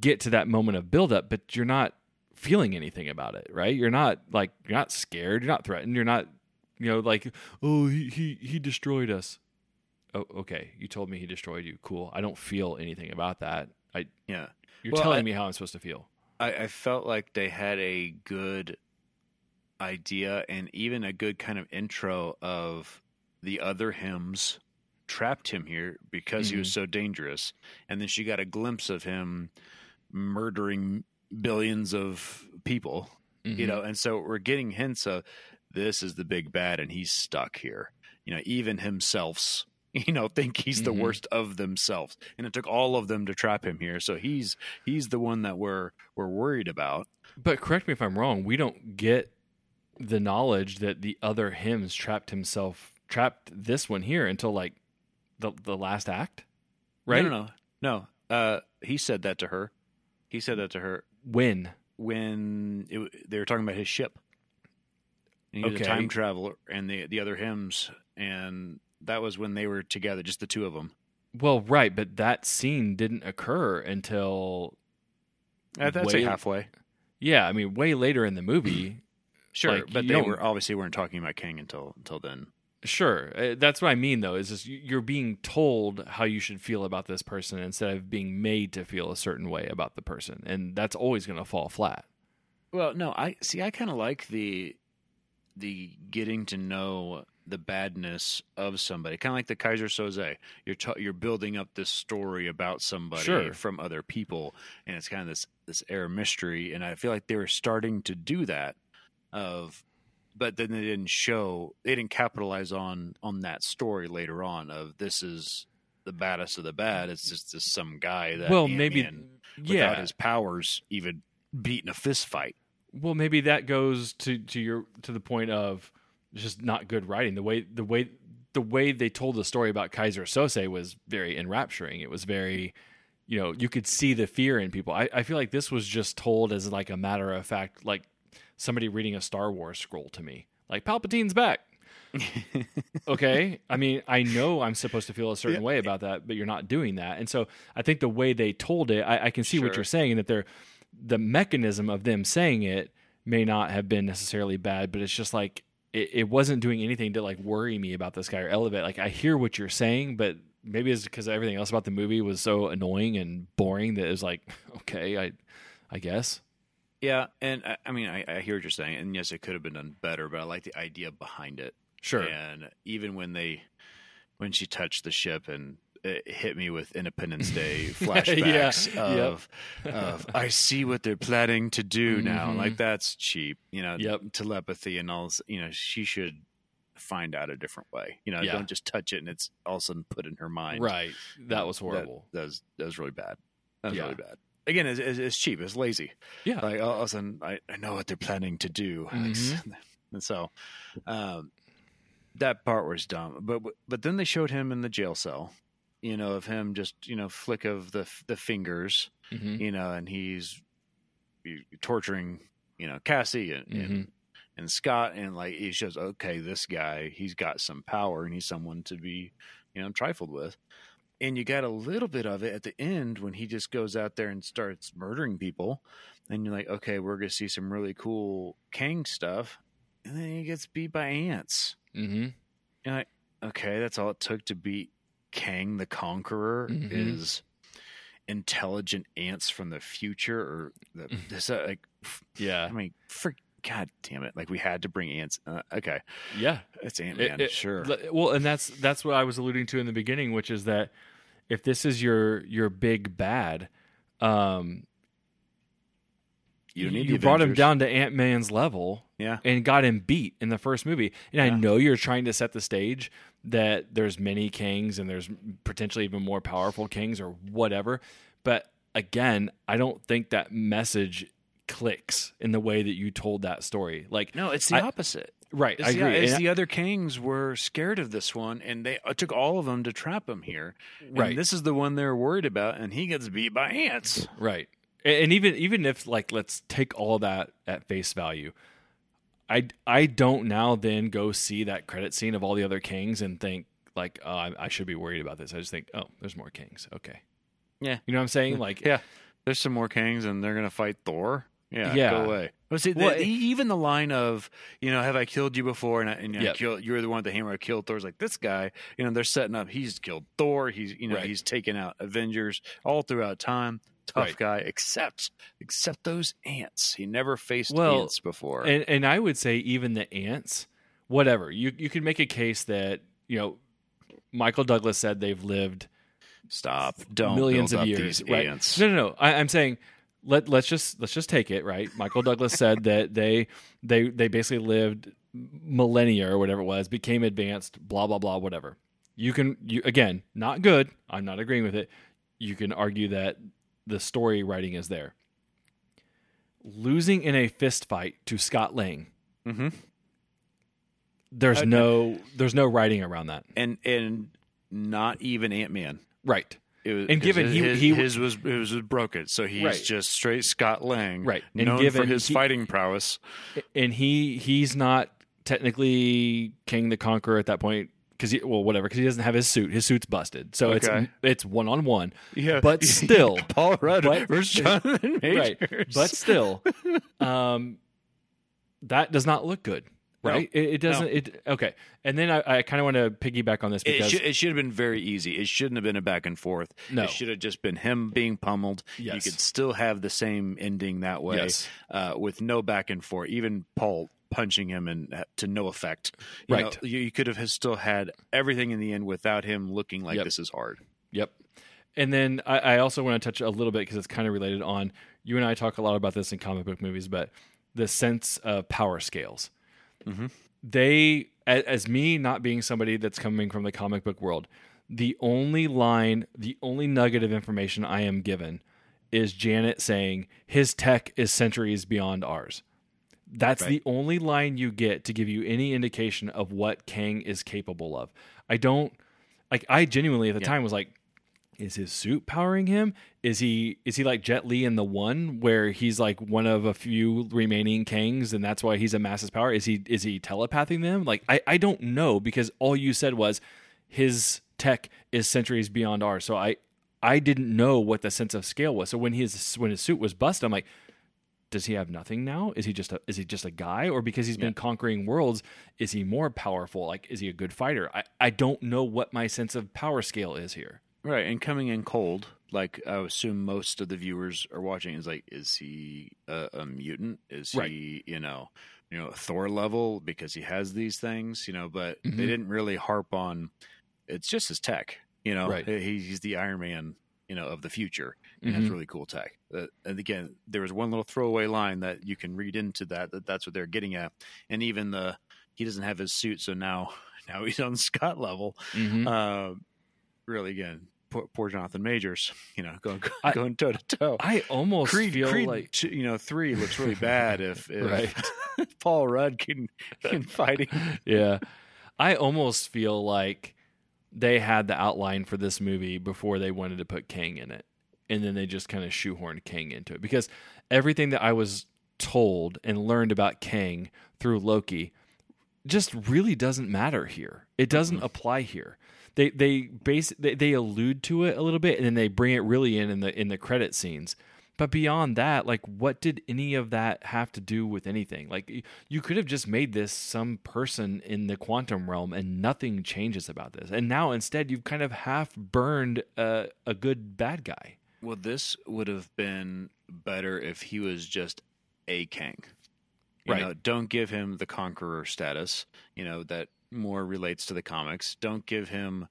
[SPEAKER 3] get to that moment of buildup, but you're not feeling anything about it, right? You're not like you're not scared, you're not threatened, you're not you know like oh he he he destroyed us. Oh okay, you told me he destroyed you. Cool. I don't feel anything about that. I
[SPEAKER 4] Yeah.
[SPEAKER 3] you're
[SPEAKER 4] Well,
[SPEAKER 3] telling
[SPEAKER 4] I-
[SPEAKER 3] me how I'm supposed to feel.
[SPEAKER 4] I, I felt like they had a good idea and even a good kind of intro of the other hymns trapped him here because he was mm-hmm. so dangerous. And then she got a glimpse of him murdering billions of people, you know, and so we're getting hints of this is the big bad and he's stuck here. You know, even himself's you know think he's the
[SPEAKER 3] Mhm.
[SPEAKER 4] worst of themselves and it took all of them to trap him here so he's he's the one that we're we're worried about
[SPEAKER 3] But correct me if I'm wrong. We don't get the knowledge that the other hymns trapped himself, trapped this one here until like the the last act, right?
[SPEAKER 4] no no no no uh he said that to her he said that to her
[SPEAKER 3] When?
[SPEAKER 4] when it, they were talking about his ship. And he was a time traveler and the the other hymns and that was when they were together just the two of them
[SPEAKER 3] Well, right, but that scene didn't occur until
[SPEAKER 4] that's
[SPEAKER 3] Way-
[SPEAKER 4] a halfway.
[SPEAKER 3] Yeah, I mean, way later in the movie.
[SPEAKER 4] sure
[SPEAKER 3] Like,
[SPEAKER 4] but they were obviously weren't talking about Kang until until then
[SPEAKER 3] Sure, uh, that's what I mean though. Is just you- you're being told how you should feel about this person instead of being made to feel a certain way about the person, and that's always going to fall flat.
[SPEAKER 4] Well, no, I see. I kind of like the the getting to know the badness of somebody, kind of like the Keyser Söze. You're ta- you're building up this story about somebody
[SPEAKER 3] Sure.
[SPEAKER 4] from other people, and it's kind of this this air mystery. And I feel like they were starting to do that. Of, but then they didn't show. They didn't capitalize on on that story later on. Of this is the baddest of the bad. It's just this some guy that
[SPEAKER 3] well, maybe
[SPEAKER 4] Ant-Man,
[SPEAKER 3] yeah,
[SPEAKER 4] without his powers even beating a fist fight.
[SPEAKER 3] Well, maybe that goes to to your to the point of just not good writing. The way the way the way they told the story about Keyser Söze was very enrapturing. It was very, you know, you could see the fear in people. I, I feel like this was just told as like a matter of fact, like somebody reading a Star Wars scroll to me, like Palpatine's back. okay, I mean, I know I'm supposed to feel a certain way about that, but you're not doing that, and so I think the way they told it, I, I can see what you're saying, that they're the mechanism of them saying it may not have been necessarily bad, but it's just like it, it wasn't doing anything to like worry me about this guy or elevate. Like I hear what you're saying, but maybe it's because everything else about the movie was so annoying and boring that it was like, okay, I, I guess.
[SPEAKER 4] Yeah, and I, I mean, I, I hear what you're saying, and yes, it could have been done better, but I like the idea behind it.
[SPEAKER 3] Sure.
[SPEAKER 4] And even when they, when she touched the ship, and it hit me with Independence Day flashbacks
[SPEAKER 3] Yeah, yep.
[SPEAKER 4] of, of I see what they're planning to do now.
[SPEAKER 3] Mhm.
[SPEAKER 4] Like that's cheap, you know.
[SPEAKER 3] Yep.
[SPEAKER 4] Telepathy and all. this, You know, she should find out a different way. You know,
[SPEAKER 3] Yeah.
[SPEAKER 4] don't just touch it and it's all of a sudden put in her mind.
[SPEAKER 3] Right. That was horrible.
[SPEAKER 4] That, that was that was really bad. That was
[SPEAKER 3] Yeah.
[SPEAKER 4] really bad. Again, it's, it's, cheap. It's lazy.
[SPEAKER 3] yeah.
[SPEAKER 4] Like all of a sudden, I, I know what they're planning to do,
[SPEAKER 3] Mhm.
[SPEAKER 4] and so um, that part was dumb. But but then they showed him in the jail cell. You know, of him just you know flick of the the fingers.
[SPEAKER 3] hmm
[SPEAKER 4] You know, and he's torturing you know Cassie and. and
[SPEAKER 3] Mhm.
[SPEAKER 4] and Scott, and like he shows, okay, this guy, he's got some power, and he's someone to be, you know, trifled with. And you got a little bit of it at the end when he just goes out there and starts murdering people, and you're like, okay, we're gonna see some really cool Kang stuff, and then he gets beat by ants.
[SPEAKER 3] hmm
[SPEAKER 4] And like, okay, that's all it took to beat Kang the Conqueror
[SPEAKER 3] Mhm.
[SPEAKER 4] is intelligent ants from the future, or the, this uh, like,
[SPEAKER 3] Yeah.
[SPEAKER 4] I mean, for God damn it! Like we had to bring ants. Uh, okay,
[SPEAKER 3] Yeah.
[SPEAKER 4] it's Ant Man, sure.
[SPEAKER 3] Well, and that's that's what I was alluding to in the beginning, which is that if this is your your big bad, um,
[SPEAKER 4] You
[SPEAKER 3] you brought him down to Ant Man's level,
[SPEAKER 4] Yeah.
[SPEAKER 3] and got him beat in the first movie. And I know you're trying to set the stage that there's many Kangs and there's potentially even more powerful Kangs or whatever, but again, I don't think that message clicks in the way that you told that story. Like,
[SPEAKER 4] No, it's the
[SPEAKER 3] I-
[SPEAKER 4] opposite.
[SPEAKER 3] right?
[SPEAKER 4] It's
[SPEAKER 3] I
[SPEAKER 4] the,
[SPEAKER 3] agree.
[SPEAKER 4] it's the other Kangs were scared of this one, and they it took all of them to trap him here. And
[SPEAKER 3] Right.
[SPEAKER 4] this is the one they're worried about, and he gets beat by ants.
[SPEAKER 3] Right. And and even even if like let's take all that at face value, I I don't now then go see that credit scene of all the other Kangs and think like oh, I, I should be worried about this. I just think oh there's more Kangs. Okay.
[SPEAKER 4] Yeah.
[SPEAKER 3] You know what I'm saying? Like
[SPEAKER 4] Yeah, there's some more Kangs, and they're gonna fight Thor. Yeah,
[SPEAKER 3] Yeah.
[SPEAKER 4] go away. But see,
[SPEAKER 3] Well,
[SPEAKER 4] the- even the line of, you know, have I killed you before? And, I, and you know,
[SPEAKER 3] Yep.
[SPEAKER 4] kill, you're the one with the hammer. I killed Thor's like this guy. You know, they're setting up. He's killed Thor. He's, you know,
[SPEAKER 3] Right.
[SPEAKER 4] he's taken out Avengers all throughout time. Tough
[SPEAKER 3] Right.
[SPEAKER 4] guy, except except those ants. He never faced
[SPEAKER 3] Well,
[SPEAKER 4] ants before.
[SPEAKER 3] and and I would say even the ants, whatever you you can make a case that you know Michael Douglas said they've lived
[SPEAKER 4] Stop! Don't
[SPEAKER 3] millions
[SPEAKER 4] build
[SPEAKER 3] of
[SPEAKER 4] up
[SPEAKER 3] years.
[SPEAKER 4] These
[SPEAKER 3] right?
[SPEAKER 4] ants.
[SPEAKER 3] No, no, no. I, I'm saying let let's just let's just take it. Right? Michael Douglas said that they they they basically lived millennia or whatever it was, became advanced, blah blah blah, whatever. You can you again not good. I'm not agreeing with it. You can argue that the story writing is there. Losing in a fist fight to Scott Lang.
[SPEAKER 4] Mhm.
[SPEAKER 3] There's
[SPEAKER 4] Uh,
[SPEAKER 3] no there's no writing around that.
[SPEAKER 4] and and not even Ant Man.
[SPEAKER 3] Right.
[SPEAKER 4] It was,
[SPEAKER 3] And given
[SPEAKER 4] his,
[SPEAKER 3] he-
[SPEAKER 4] his,
[SPEAKER 3] he-
[SPEAKER 4] his was it was broken, so he's
[SPEAKER 3] Right.
[SPEAKER 4] just straight Scott Lang,
[SPEAKER 3] Right. And
[SPEAKER 4] Known for his
[SPEAKER 3] he-
[SPEAKER 4] fighting prowess.
[SPEAKER 3] and he he's not technically Kang the Conqueror at that point because he well whatever because he doesn't have his suit. His suit's busted, so
[SPEAKER 4] Okay.
[SPEAKER 3] it's it's one on one.
[SPEAKER 4] Yeah,
[SPEAKER 3] But still,
[SPEAKER 4] Paul Rudd
[SPEAKER 3] but-
[SPEAKER 4] versus Jonathan Majors.
[SPEAKER 3] right? But still, um, that does not look good,
[SPEAKER 4] No.
[SPEAKER 3] It, it doesn't. It okay. And then I, I kind of want to piggyback on this
[SPEAKER 4] It
[SPEAKER 3] because
[SPEAKER 4] should, it should have been very easy. It shouldn't have been a back and forth.
[SPEAKER 3] No.
[SPEAKER 4] It should have just been him being pummeled.
[SPEAKER 3] Yes.
[SPEAKER 4] You could still have the same ending that way
[SPEAKER 3] Yes.
[SPEAKER 4] uh, with no back and forth. Even Paul punching him and uh, to no effect. You
[SPEAKER 3] Right.
[SPEAKER 4] know, you, you could have still had everything in the end without him looking like
[SPEAKER 3] Yep.
[SPEAKER 4] this is hard.
[SPEAKER 3] Yep. And then I, I also want to touch a little bit because it's kind of related on you and I talk a lot about this in comic book movies, but the sense of power scales.
[SPEAKER 4] Mhm.
[SPEAKER 3] They, as me not being somebody that's coming from the comic book world, the only line, the only nugget of information I am given is Janet saying his tech is centuries beyond ours. That's
[SPEAKER 4] Right.
[SPEAKER 3] the only line you get to give you any indication of what Kang is capable of. I don't like I genuinely at the
[SPEAKER 4] Yeah.
[SPEAKER 3] time was like is his suit powering him? Is he is he like Jet Li in the one where he's like one of a few remaining Kangs and that's why he's a massive power? Is he is he telepathing them? Like I, I don't know because all you said was his tech is centuries beyond ours. So I I didn't know what the sense of scale was. So when his when his suit was busted, I'm like, does he have nothing now? Is he just a is he just a guy? Or because he's been conquering worlds, is he more powerful? Like is he a good fighter? I, I don't know what my sense of power scale is here.
[SPEAKER 4] Right, and coming in cold, like I assume most of the viewers are watching, is like, is he a, a mutant? Is
[SPEAKER 3] Right.
[SPEAKER 4] he, you know, you know, Thor level because he has these things, you know? But
[SPEAKER 3] Mhm.
[SPEAKER 4] they didn't really harp on. It's just his tech, you know.
[SPEAKER 3] Right.
[SPEAKER 4] He, he's the Iron Man, you know, of the future, and
[SPEAKER 3] Mhm.
[SPEAKER 4] has really cool tech. Uh, and again, there was one little throwaway line that you can read into that that that's what they're getting at, and even the he doesn't have his suit, so now now he's on Scott level.
[SPEAKER 3] Mhm.
[SPEAKER 4] Uh, really, again, poor, poor Jonathan Majors, you know, going
[SPEAKER 3] I-
[SPEAKER 4] going toe to toe.
[SPEAKER 3] I almost
[SPEAKER 4] Creed,
[SPEAKER 3] feel
[SPEAKER 4] Creed,
[SPEAKER 3] like
[SPEAKER 4] two- you know, three looks really bad if, if
[SPEAKER 3] Right.
[SPEAKER 4] Paul Rudd can can fight him.
[SPEAKER 3] yeah. I almost feel like they had the outline for this movie before they wanted to put Kang in it. And then they just kind of shoehorned Kang into it. Because everything that I was told and learned about Kang through Loki just really doesn't matter here. It doesn't apply here. They they base they, they allude to it a little bit and then they bring it really in in the in the credit scenes. But beyond that, like what did any of that have to do with anything? Like you could have just made this some person in the quantum realm and nothing changes about this. And now instead you've kind of half burned a, a good bad guy.
[SPEAKER 4] Well, this would have been better if he was just a Kang. You
[SPEAKER 3] Right.
[SPEAKER 4] know, don't give him the conqueror status. You know that more relates to the comics. Don't give him,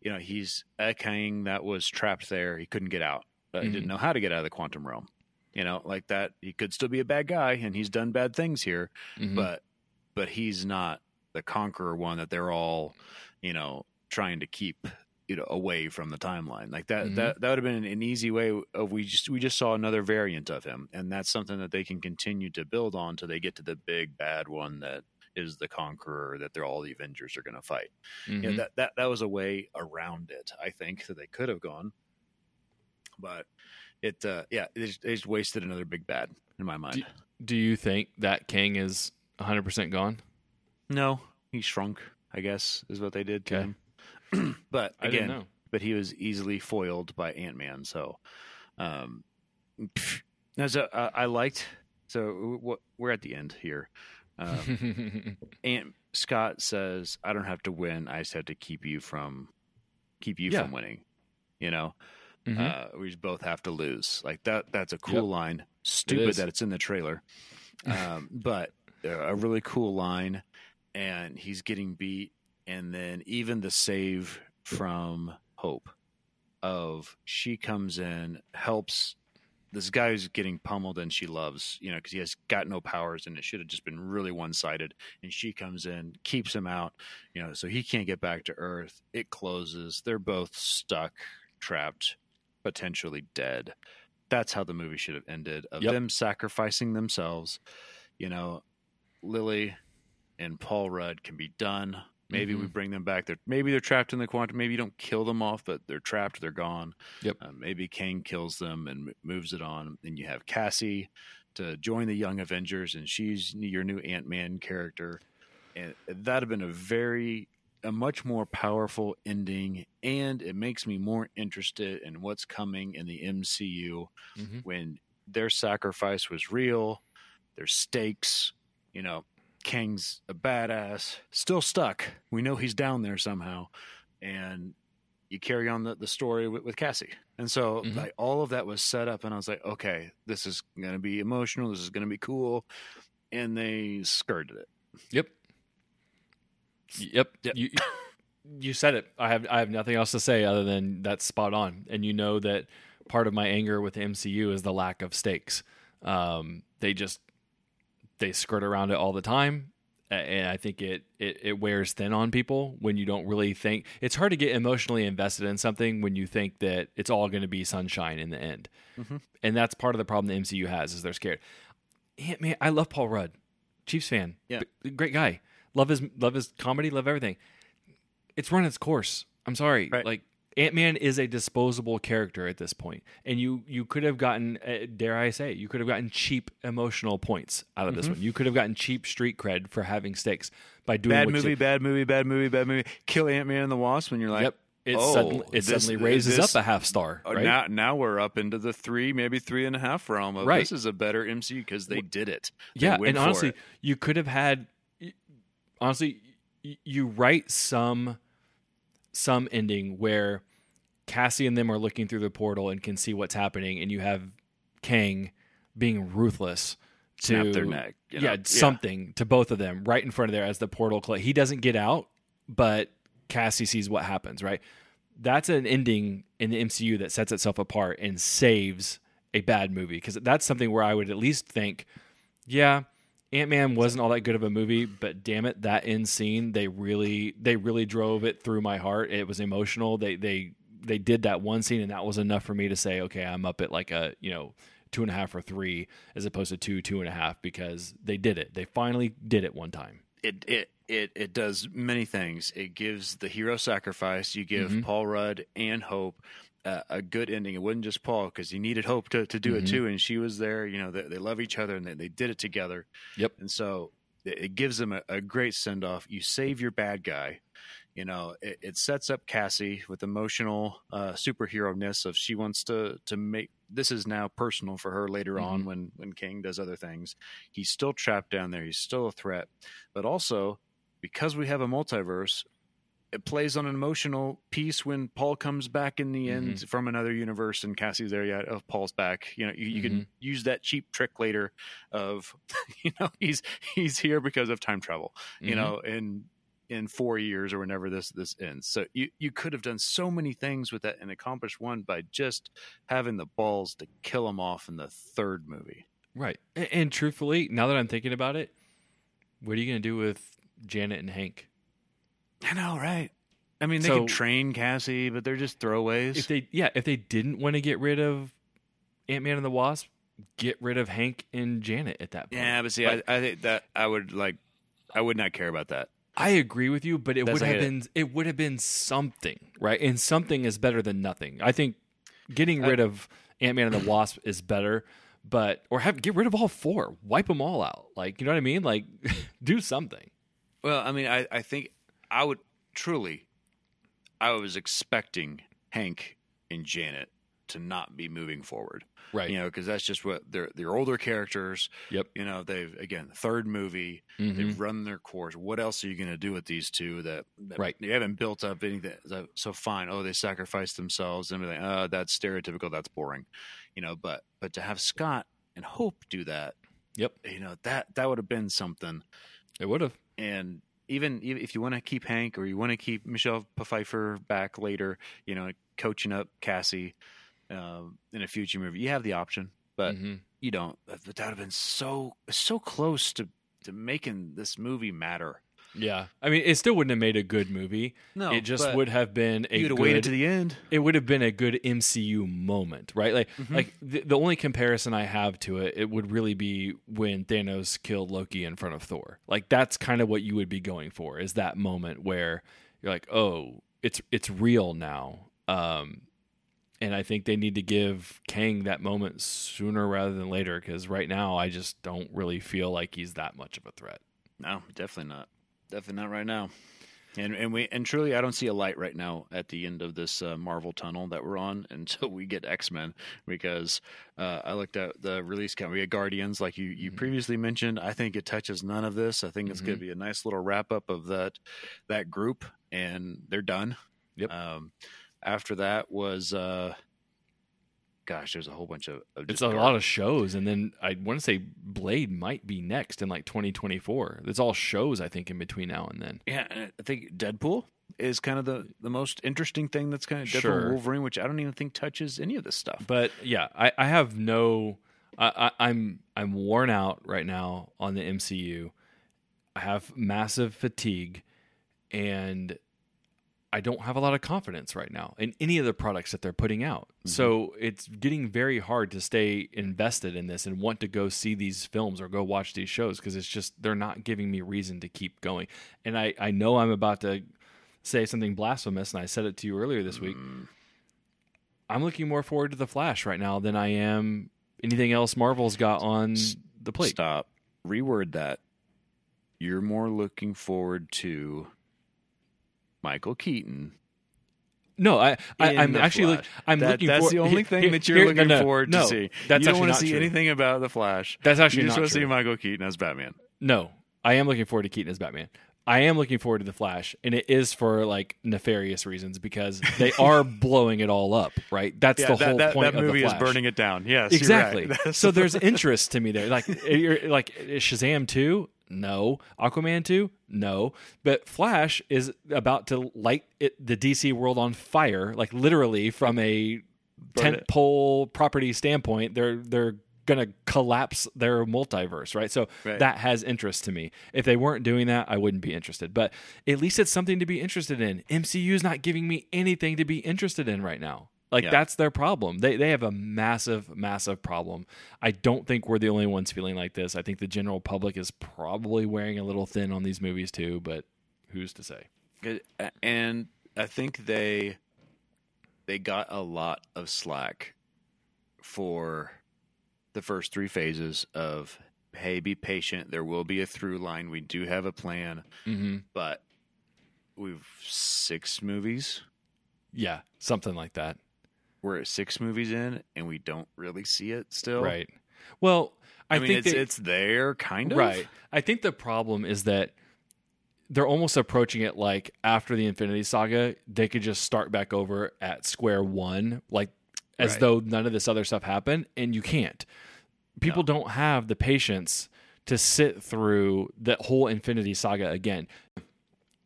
[SPEAKER 4] you know, he's a Kang that was trapped there. He couldn't get out. Uh, He didn't know how to get out of the quantum realm. You know, like that. He could still be a bad guy, and he's done bad things here.
[SPEAKER 3] Mhm.
[SPEAKER 4] but but he's not the conqueror one that they're all you know trying to keep you know away from the timeline like that
[SPEAKER 3] Mhm.
[SPEAKER 4] that that would have been an easy way of we just we just saw another variant of him and that's something that they can continue to build on till they get to the big bad one that is the conqueror that they're all the avengers are going to fight you know,
[SPEAKER 3] Mhm.
[SPEAKER 4] that that that was a way around it i think that they could have gone but it uh yeah they just, they just wasted another big bad in my mind
[SPEAKER 3] Do you think that Kang is 100% gone?
[SPEAKER 4] no he shrunk i guess is what they did to
[SPEAKER 3] Okay.
[SPEAKER 4] him but again but he was easily foiled by Ant Man. So, um, as a, uh, I liked. So what we're at the end here. Um, Ant Scott says, "I don't have to win. I just have to keep you from keep you
[SPEAKER 3] Yeah.
[SPEAKER 4] from winning." You know,
[SPEAKER 3] Mhm.
[SPEAKER 4] uh, we both have to lose. Like that. That's a cool
[SPEAKER 3] Yep.
[SPEAKER 4] line. Stupid
[SPEAKER 3] is.
[SPEAKER 4] that it's in the trailer, um, but uh, a really cool line. And he's getting beat, and then even the save from Hope of she comes in, helps this guy who's getting pummeled and she loves, you know, because he has got no powers and it should have just been really one sided. And she comes in, keeps him out, you know, so he can't get back to Earth. It closes. They're both stuck, trapped, potentially dead. That's how the movie should have ended of
[SPEAKER 3] Yep.
[SPEAKER 4] them sacrificing themselves. You know, Lilly and Paul Rudd can be done. Maybe we
[SPEAKER 3] Mhm.
[SPEAKER 4] bring them back. They're maybe they're trapped in the quantum. Maybe you don't kill them off, but they're trapped. They're gone.
[SPEAKER 3] Yep.
[SPEAKER 4] Uh, maybe Kang kills them and moves it on. And you have Cassie to join the Young Avengers, and she's your new Ant Man character. And that'd have been a very, a much more powerful ending, and it makes me more interested in what's coming in the MCU
[SPEAKER 3] Mhm.
[SPEAKER 4] when their sacrifice was real. their stakes, you know. Kang's a badass, still stuck. We know he's down there somehow, and you carry on the, the story with, with Cassie. And so,
[SPEAKER 3] Mhm.
[SPEAKER 4] like, all of that was set up, and I was like, okay, this is going to be emotional. This is going to be cool. And they skirted it.
[SPEAKER 3] Yep. Yep.
[SPEAKER 4] Yep.
[SPEAKER 3] You you said it. I have I have nothing else to say other than that's spot on. And you know that part of my anger with the MCU is the lack of stakes. Um, they just they skirt around it all the time. And I think it, it it wears thin on people when you don't really think it's hard to get emotionally invested in something when you think that it's all going to be sunshine in the end.
[SPEAKER 4] Mhm.
[SPEAKER 3] And that's part of the problem the MCU has is they're scared. Man, I love Paul Rudd, Chiefs fan,
[SPEAKER 4] Yeah.
[SPEAKER 3] Great guy. Love his love his comedy, love everything. It's run its course. I'm sorry,
[SPEAKER 4] Right.
[SPEAKER 3] like Ant Man is a disposable character at this point, and you you could have gotten, uh, dare I say, you could have gotten cheap emotional points out of this
[SPEAKER 4] Mm-hmm.
[SPEAKER 3] one. You could have gotten cheap street cred for having stakes by doing
[SPEAKER 4] Bad movie, bad movie, bad movie, bad movie. Kill Ant Man and the Wasp, and you're like,
[SPEAKER 3] yep. It
[SPEAKER 4] oh,
[SPEAKER 3] suddenly it
[SPEAKER 4] this-
[SPEAKER 3] suddenly raises
[SPEAKER 4] this-
[SPEAKER 3] up a half star,
[SPEAKER 4] Oh,
[SPEAKER 3] right?
[SPEAKER 4] Now, now we're up into the three, maybe three and a half realm of
[SPEAKER 3] Right.
[SPEAKER 4] this is a better MCU because they did it. They
[SPEAKER 3] yeah, and honestly,
[SPEAKER 4] it.
[SPEAKER 3] you could have had. Honestly, you write some some ending where Cassie and them are looking through the portal and can see what's happening, and you have Kang being ruthless to
[SPEAKER 4] snap their neck. you know?
[SPEAKER 3] yeah, something to both of them right in front of there as the portal cl- he doesn't get out but cassie sees what happens right that's an ending in the mcu that sets itself apart and saves a bad movie because that's something where i would at least think yeah ant-man wasn't all that good of a movie but damn it that end scene they really they really drove it through my heart it was emotional they they they did that one scene and that was enough for me to say okay i'm up at like a you know two and a half or three as opposed to two two and a half because they did it they finally did it one time
[SPEAKER 4] it it it it does many things. It gives the hero sacrifice. You give
[SPEAKER 3] Mhm.
[SPEAKER 4] Paul Rudd and Hope a good ending. It wasn't just Paul because he needed Hope to to do it
[SPEAKER 3] Mhm.
[SPEAKER 4] too, and she was there. You know, they, they love each other and they, they did it together.
[SPEAKER 3] Yep.
[SPEAKER 4] And so it, it gives them a, a great send off. You save your bad guy. You know, it, it sets up Cassie with emotional uh, superhero ness of she wants to to make this is now personal for her later on
[SPEAKER 3] Mhm.
[SPEAKER 4] when when Kang does other things. He's still trapped down there. He's still a threat, but also because we have a multiverse, it plays on an emotional piece when Paul comes back in the end from another universe and Cassie's there. Yeah, oh, Paul's back. You know, you, you can use that cheap trick later of, you know, he's he's here because of time travel. You
[SPEAKER 3] Mhm.
[SPEAKER 4] know, in in four years or whenever this this ends. So you you could have done so many things with that and accomplished one by just having the balls to kill him off in the third movie.
[SPEAKER 3] right and, and truthfully now that i'm thinking about it what are you going to do with janet and hank
[SPEAKER 4] I know, right? I mean, they
[SPEAKER 3] So-
[SPEAKER 4] could train Cassie, but they're just throwaways.
[SPEAKER 3] If they yeah, if they didn't want to get rid of Ant Man and the Wasp, get rid of Hank and Janet at that point.
[SPEAKER 4] yeah, but see, I, I think that I would like, I would not care about that.
[SPEAKER 3] I agree with you, but it
[SPEAKER 4] That's
[SPEAKER 3] would have been it would have been something, right? And something is better than nothing. I think getting rid of Ant Man and the Wasp is better, but or have get rid of all four, wipe them all out. Like you know what I mean? Like do something.
[SPEAKER 4] Well, I mean, I, I think I would truly, I was expecting Hank and Janet to not be moving forward.
[SPEAKER 3] Right.
[SPEAKER 4] You know, because that's just what they're they're older characters.
[SPEAKER 3] Yep.
[SPEAKER 4] You know, they've again third movie.
[SPEAKER 3] Mhm.
[SPEAKER 4] They've run their course. What else are you going to do with these two that, that
[SPEAKER 3] Right.
[SPEAKER 4] you haven't built up anything? So, so fine. Oh, they sacrificed themselves and everything. Uh, that's stereotypical. That's boring. You know, but but to have Scott and Hope do that,
[SPEAKER 3] Yep.
[SPEAKER 4] you know that that would have been something
[SPEAKER 3] It would have.
[SPEAKER 4] and even if you want to keep Hank or you want to keep Michelle Pfeiffer back later, you know, coaching up Cassie um, in a future movie, you have the option, but
[SPEAKER 3] Mhm.
[SPEAKER 4] you don't. But that would have been so so close to to making this movie matter.
[SPEAKER 3] Yeah. I mean, it still wouldn't have made a good movie.
[SPEAKER 4] No,
[SPEAKER 3] it just would have been a
[SPEAKER 4] You'd have
[SPEAKER 3] good
[SPEAKER 4] waited to the end.
[SPEAKER 3] it would have been a good MCU moment, right? Like,
[SPEAKER 4] Mm-hmm.
[SPEAKER 3] like the, the only comparison I have to it, it would really be when Thanos killed Loki in front of Thor. Like, that's kind of what you would be going for is that moment where you're like, oh, it's it's real now. Um, and I think they need to give Kang that moment sooner rather than later because right now I just don't really feel like he's that much of a threat.
[SPEAKER 4] No, definitely not. Definitely not right now. And and we and truly, I don't see a light right now at the end of this uh, Marvel tunnel that we're on until we get X Men. Because uh, I looked at the release count. We had Guardians, like you you previously mentioned. I think it touches none of this. I think it's going to be a nice little wrap up of that that group, and they're done.
[SPEAKER 3] Yep.
[SPEAKER 4] Um, after that was, uh, gosh, there's a whole bunch of. of
[SPEAKER 3] It's a
[SPEAKER 4] gar-
[SPEAKER 3] lot of shows, and then I want to say Blade might be next in like 2024. It's all shows, I think, in between now and then.
[SPEAKER 4] Yeah, and I think Deadpool is kind of the, the most interesting thing that's kind of Deadpool
[SPEAKER 3] Sure.
[SPEAKER 4] Wolverine, which I don't even think touches any of this stuff.
[SPEAKER 3] But yeah, I, I have no. I, I, I'm I'm worn out right now on the MCU. I have massive fatigue, and I don't have a lot of confidence right now in any of the products that they're putting out. Mm-hmm. So it's getting very hard to stay invested in this and want to go see these films or go watch these shows because it's just they're not giving me reason to keep going. And I I know I'm about to say something blasphemous, and I said it to you earlier this week. Mm. I'm looking more forward to the Flash right now than I am anything else Marvel's got on the plate.
[SPEAKER 4] Stop. Reword that. You're more looking forward to Michael Keaton.
[SPEAKER 3] No, I, I I'm actually look, I'm
[SPEAKER 4] That-
[SPEAKER 3] looking.
[SPEAKER 4] That's
[SPEAKER 3] for,
[SPEAKER 4] the only thing
[SPEAKER 3] here-
[SPEAKER 4] that you're
[SPEAKER 3] here-
[SPEAKER 4] looking
[SPEAKER 3] no, no,
[SPEAKER 4] forward
[SPEAKER 3] no,
[SPEAKER 4] to see.
[SPEAKER 3] That's
[SPEAKER 4] you don't want to see
[SPEAKER 3] true.
[SPEAKER 4] anything about the Flash.
[SPEAKER 3] That's actually
[SPEAKER 4] you just want to see. Michael Keaton as Batman.
[SPEAKER 3] No, I am looking forward to Keaton as Batman. I am looking forward to the Flash, and it is for like nefarious reasons because they are blowing it all up. Right, that's the whole
[SPEAKER 4] that,
[SPEAKER 3] point
[SPEAKER 4] that
[SPEAKER 3] of
[SPEAKER 4] movie
[SPEAKER 3] the
[SPEAKER 4] is burning it down. Yes,
[SPEAKER 3] exactly.
[SPEAKER 4] right.
[SPEAKER 3] So there's interest to me there. Like, you're, like Shazam two, no. Aquaman two, no. But Flash is about to light it, the DC world on fire, like literally from a
[SPEAKER 4] Burn
[SPEAKER 3] tent pole property standpoint. They're they're gonna collapse their multiverse, right? So
[SPEAKER 4] Right.
[SPEAKER 3] that has interest to me. If they weren't doing that, I wouldn't be interested. But at least it's something to be interested in. MCU is not giving me anything to be interested in right now. Like
[SPEAKER 4] Yeah.
[SPEAKER 3] that's their problem. They they have a massive, massive problem. I don't think we're the only ones feeling like this. I think the general public is probably wearing a little thin on these movies too, but who's to say?
[SPEAKER 4] And I think they they got a lot of slack for the first three phases of hey, be patient. There will be a through line. We do have a plan,
[SPEAKER 3] Mm-hmm.
[SPEAKER 4] but we've six movies.
[SPEAKER 3] Yeah, something like that.
[SPEAKER 4] We're at six movies in, and we don't really see it still.
[SPEAKER 3] Right. Well, I,
[SPEAKER 4] I, mean,
[SPEAKER 3] think
[SPEAKER 4] it's
[SPEAKER 3] they-
[SPEAKER 4] it's there, kind of.
[SPEAKER 3] Right. I think the problem is that they're almost approaching it like after the Infinity Saga, they could just start back over at square one, like as
[SPEAKER 4] Right.
[SPEAKER 3] though none of this other stuff happened, and you can't. People don't have the patience to sit through the whole Infinity Saga again.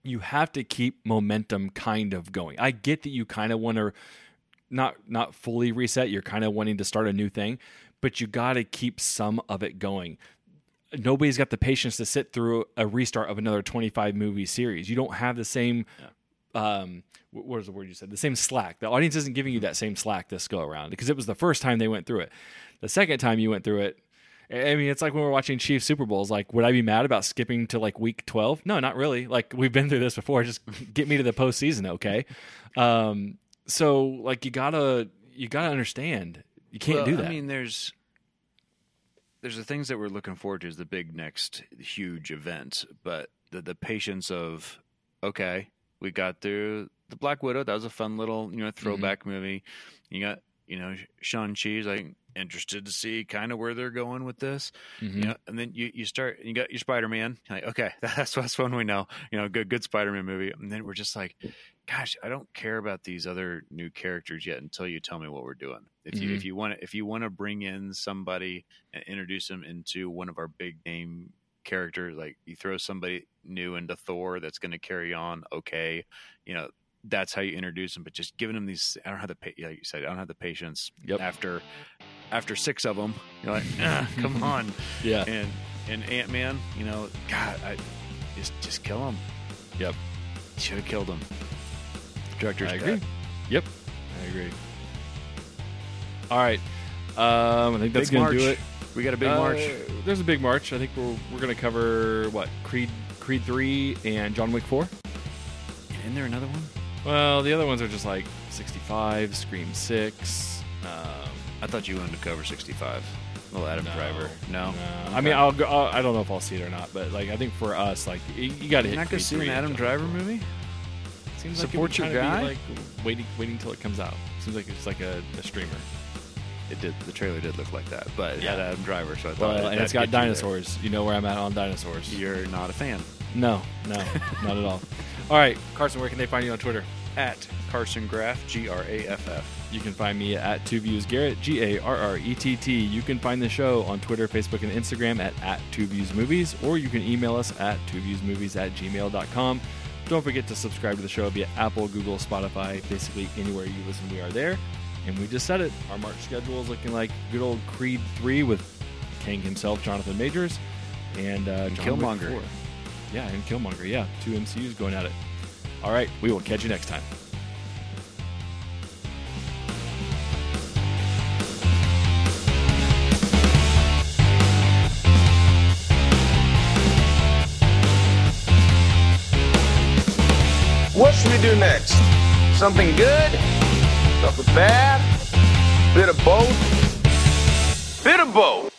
[SPEAKER 3] You have to keep momentum kind of going. I get that you kind of want to not not fully reset. You're kind of wanting to start a new thing, but you got to keep some of it going. Nobody's got the patience to sit through a restart of another 25 movie series. You don't have the same um, wh- what was the word you said? The same slack. The audience isn't giving you that same slack this go around because it was the first time they went through it. The second time you went through it, I I mean, it's like when we're watching Chiefs Super Bowls. Like, would I be mad about skipping to like week twelve? No, not really. Like, we've been through this before. Just get me to the postseason, okay? Um, so like, you gotta you gotta understand. You can't
[SPEAKER 4] Well,
[SPEAKER 3] do that.
[SPEAKER 4] I mean, there's there's the things that we're looking forward to is the big next huge event, but the the patience of okay, we got through the Black Widow. That was a fun little you know throwback movie. You got you know Shang-Chi. Like interested to see kind of where they're going with this.
[SPEAKER 3] Mhm.
[SPEAKER 4] You know, and then you, you start you got your Spider Man. Like okay, that's that's one we know. You know, good good Spider Man movie. And then we're just like, gosh, I don't care about these other new characters yet until you tell me what we're doing. If you
[SPEAKER 3] Mhm.
[SPEAKER 4] if you want to if you want to bring in somebody and introduce them into one of our big name characters, like you throw somebody new into Thor that's going to carry on, okay, you know. That's how you introduce them, but just giving them these. I don't have the, like you said, I don't have the patience.
[SPEAKER 3] Yep.
[SPEAKER 4] After, after six of them, you're like, ah, come on
[SPEAKER 3] yeah,
[SPEAKER 4] and and Ant Man, you know, God, I just just kill him.
[SPEAKER 3] Yep.
[SPEAKER 4] should have killed him. Director's
[SPEAKER 3] I agree.
[SPEAKER 4] cut.
[SPEAKER 3] Yep, I agree. All right, um, I think that's
[SPEAKER 4] Big
[SPEAKER 3] gonna do
[SPEAKER 4] March.
[SPEAKER 3] it.
[SPEAKER 4] We got a big
[SPEAKER 3] Uh,
[SPEAKER 4] march.
[SPEAKER 3] There's a big march. I think we're we're gonna cover what Creed Creed three and John Wick four.
[SPEAKER 4] Isn't there another one?
[SPEAKER 3] Well, the other ones are just like 65, Scream six. Um,
[SPEAKER 4] I thought you wanted to cover 65. Little Adam
[SPEAKER 3] No.
[SPEAKER 4] Driver. No.
[SPEAKER 3] no. I mean, I'll go. I'll, I don't know if I'll see it or not, but like I think for us, like you, you got to hit.
[SPEAKER 4] You're not going to see
[SPEAKER 3] 3
[SPEAKER 4] an
[SPEAKER 3] and
[SPEAKER 4] Adam
[SPEAKER 3] John
[SPEAKER 4] Driver
[SPEAKER 3] 4.
[SPEAKER 4] movie?
[SPEAKER 3] Seems
[SPEAKER 4] Support
[SPEAKER 3] like
[SPEAKER 4] your
[SPEAKER 3] it would
[SPEAKER 4] guy?
[SPEAKER 3] Be like waiting, waiting till it comes out. Seems like it's like a, a streamer.
[SPEAKER 4] It did. The trailer did look like that, but it had
[SPEAKER 3] Yeah.
[SPEAKER 4] Adam Driver, so I thought.
[SPEAKER 3] Well, and it's
[SPEAKER 4] that'd
[SPEAKER 3] got
[SPEAKER 4] get you
[SPEAKER 3] dinosaurs. You know where I'm at on dinosaurs.
[SPEAKER 4] You're not a fan.
[SPEAKER 3] No, no, not at all. All right, Carson, where can they find you on Twitter?
[SPEAKER 4] At Carson Graff, G R A F F.
[SPEAKER 3] You can find me at Two Views Garrett, G A R R E T T. You can find the show on Twitter, Facebook, and Instagram at, at Two Views Movies, or you can email us at twoviewsmovies at gmail.com. Don't forget to subscribe to the show via Apple, Google, Spotify, basically anywhere you listen, we are there. And we just said it. Our March schedule is looking like good old Creed 3 with Kang himself, Jonathan Majors, and, uh,
[SPEAKER 4] And Killmonger.
[SPEAKER 3] 4. Yeah, and Killmonger. Yeah, two MCUs going at it. All right, we will catch you next time.
[SPEAKER 5] What should we do next? Something good? Something bad? Bit of both? Bit of both.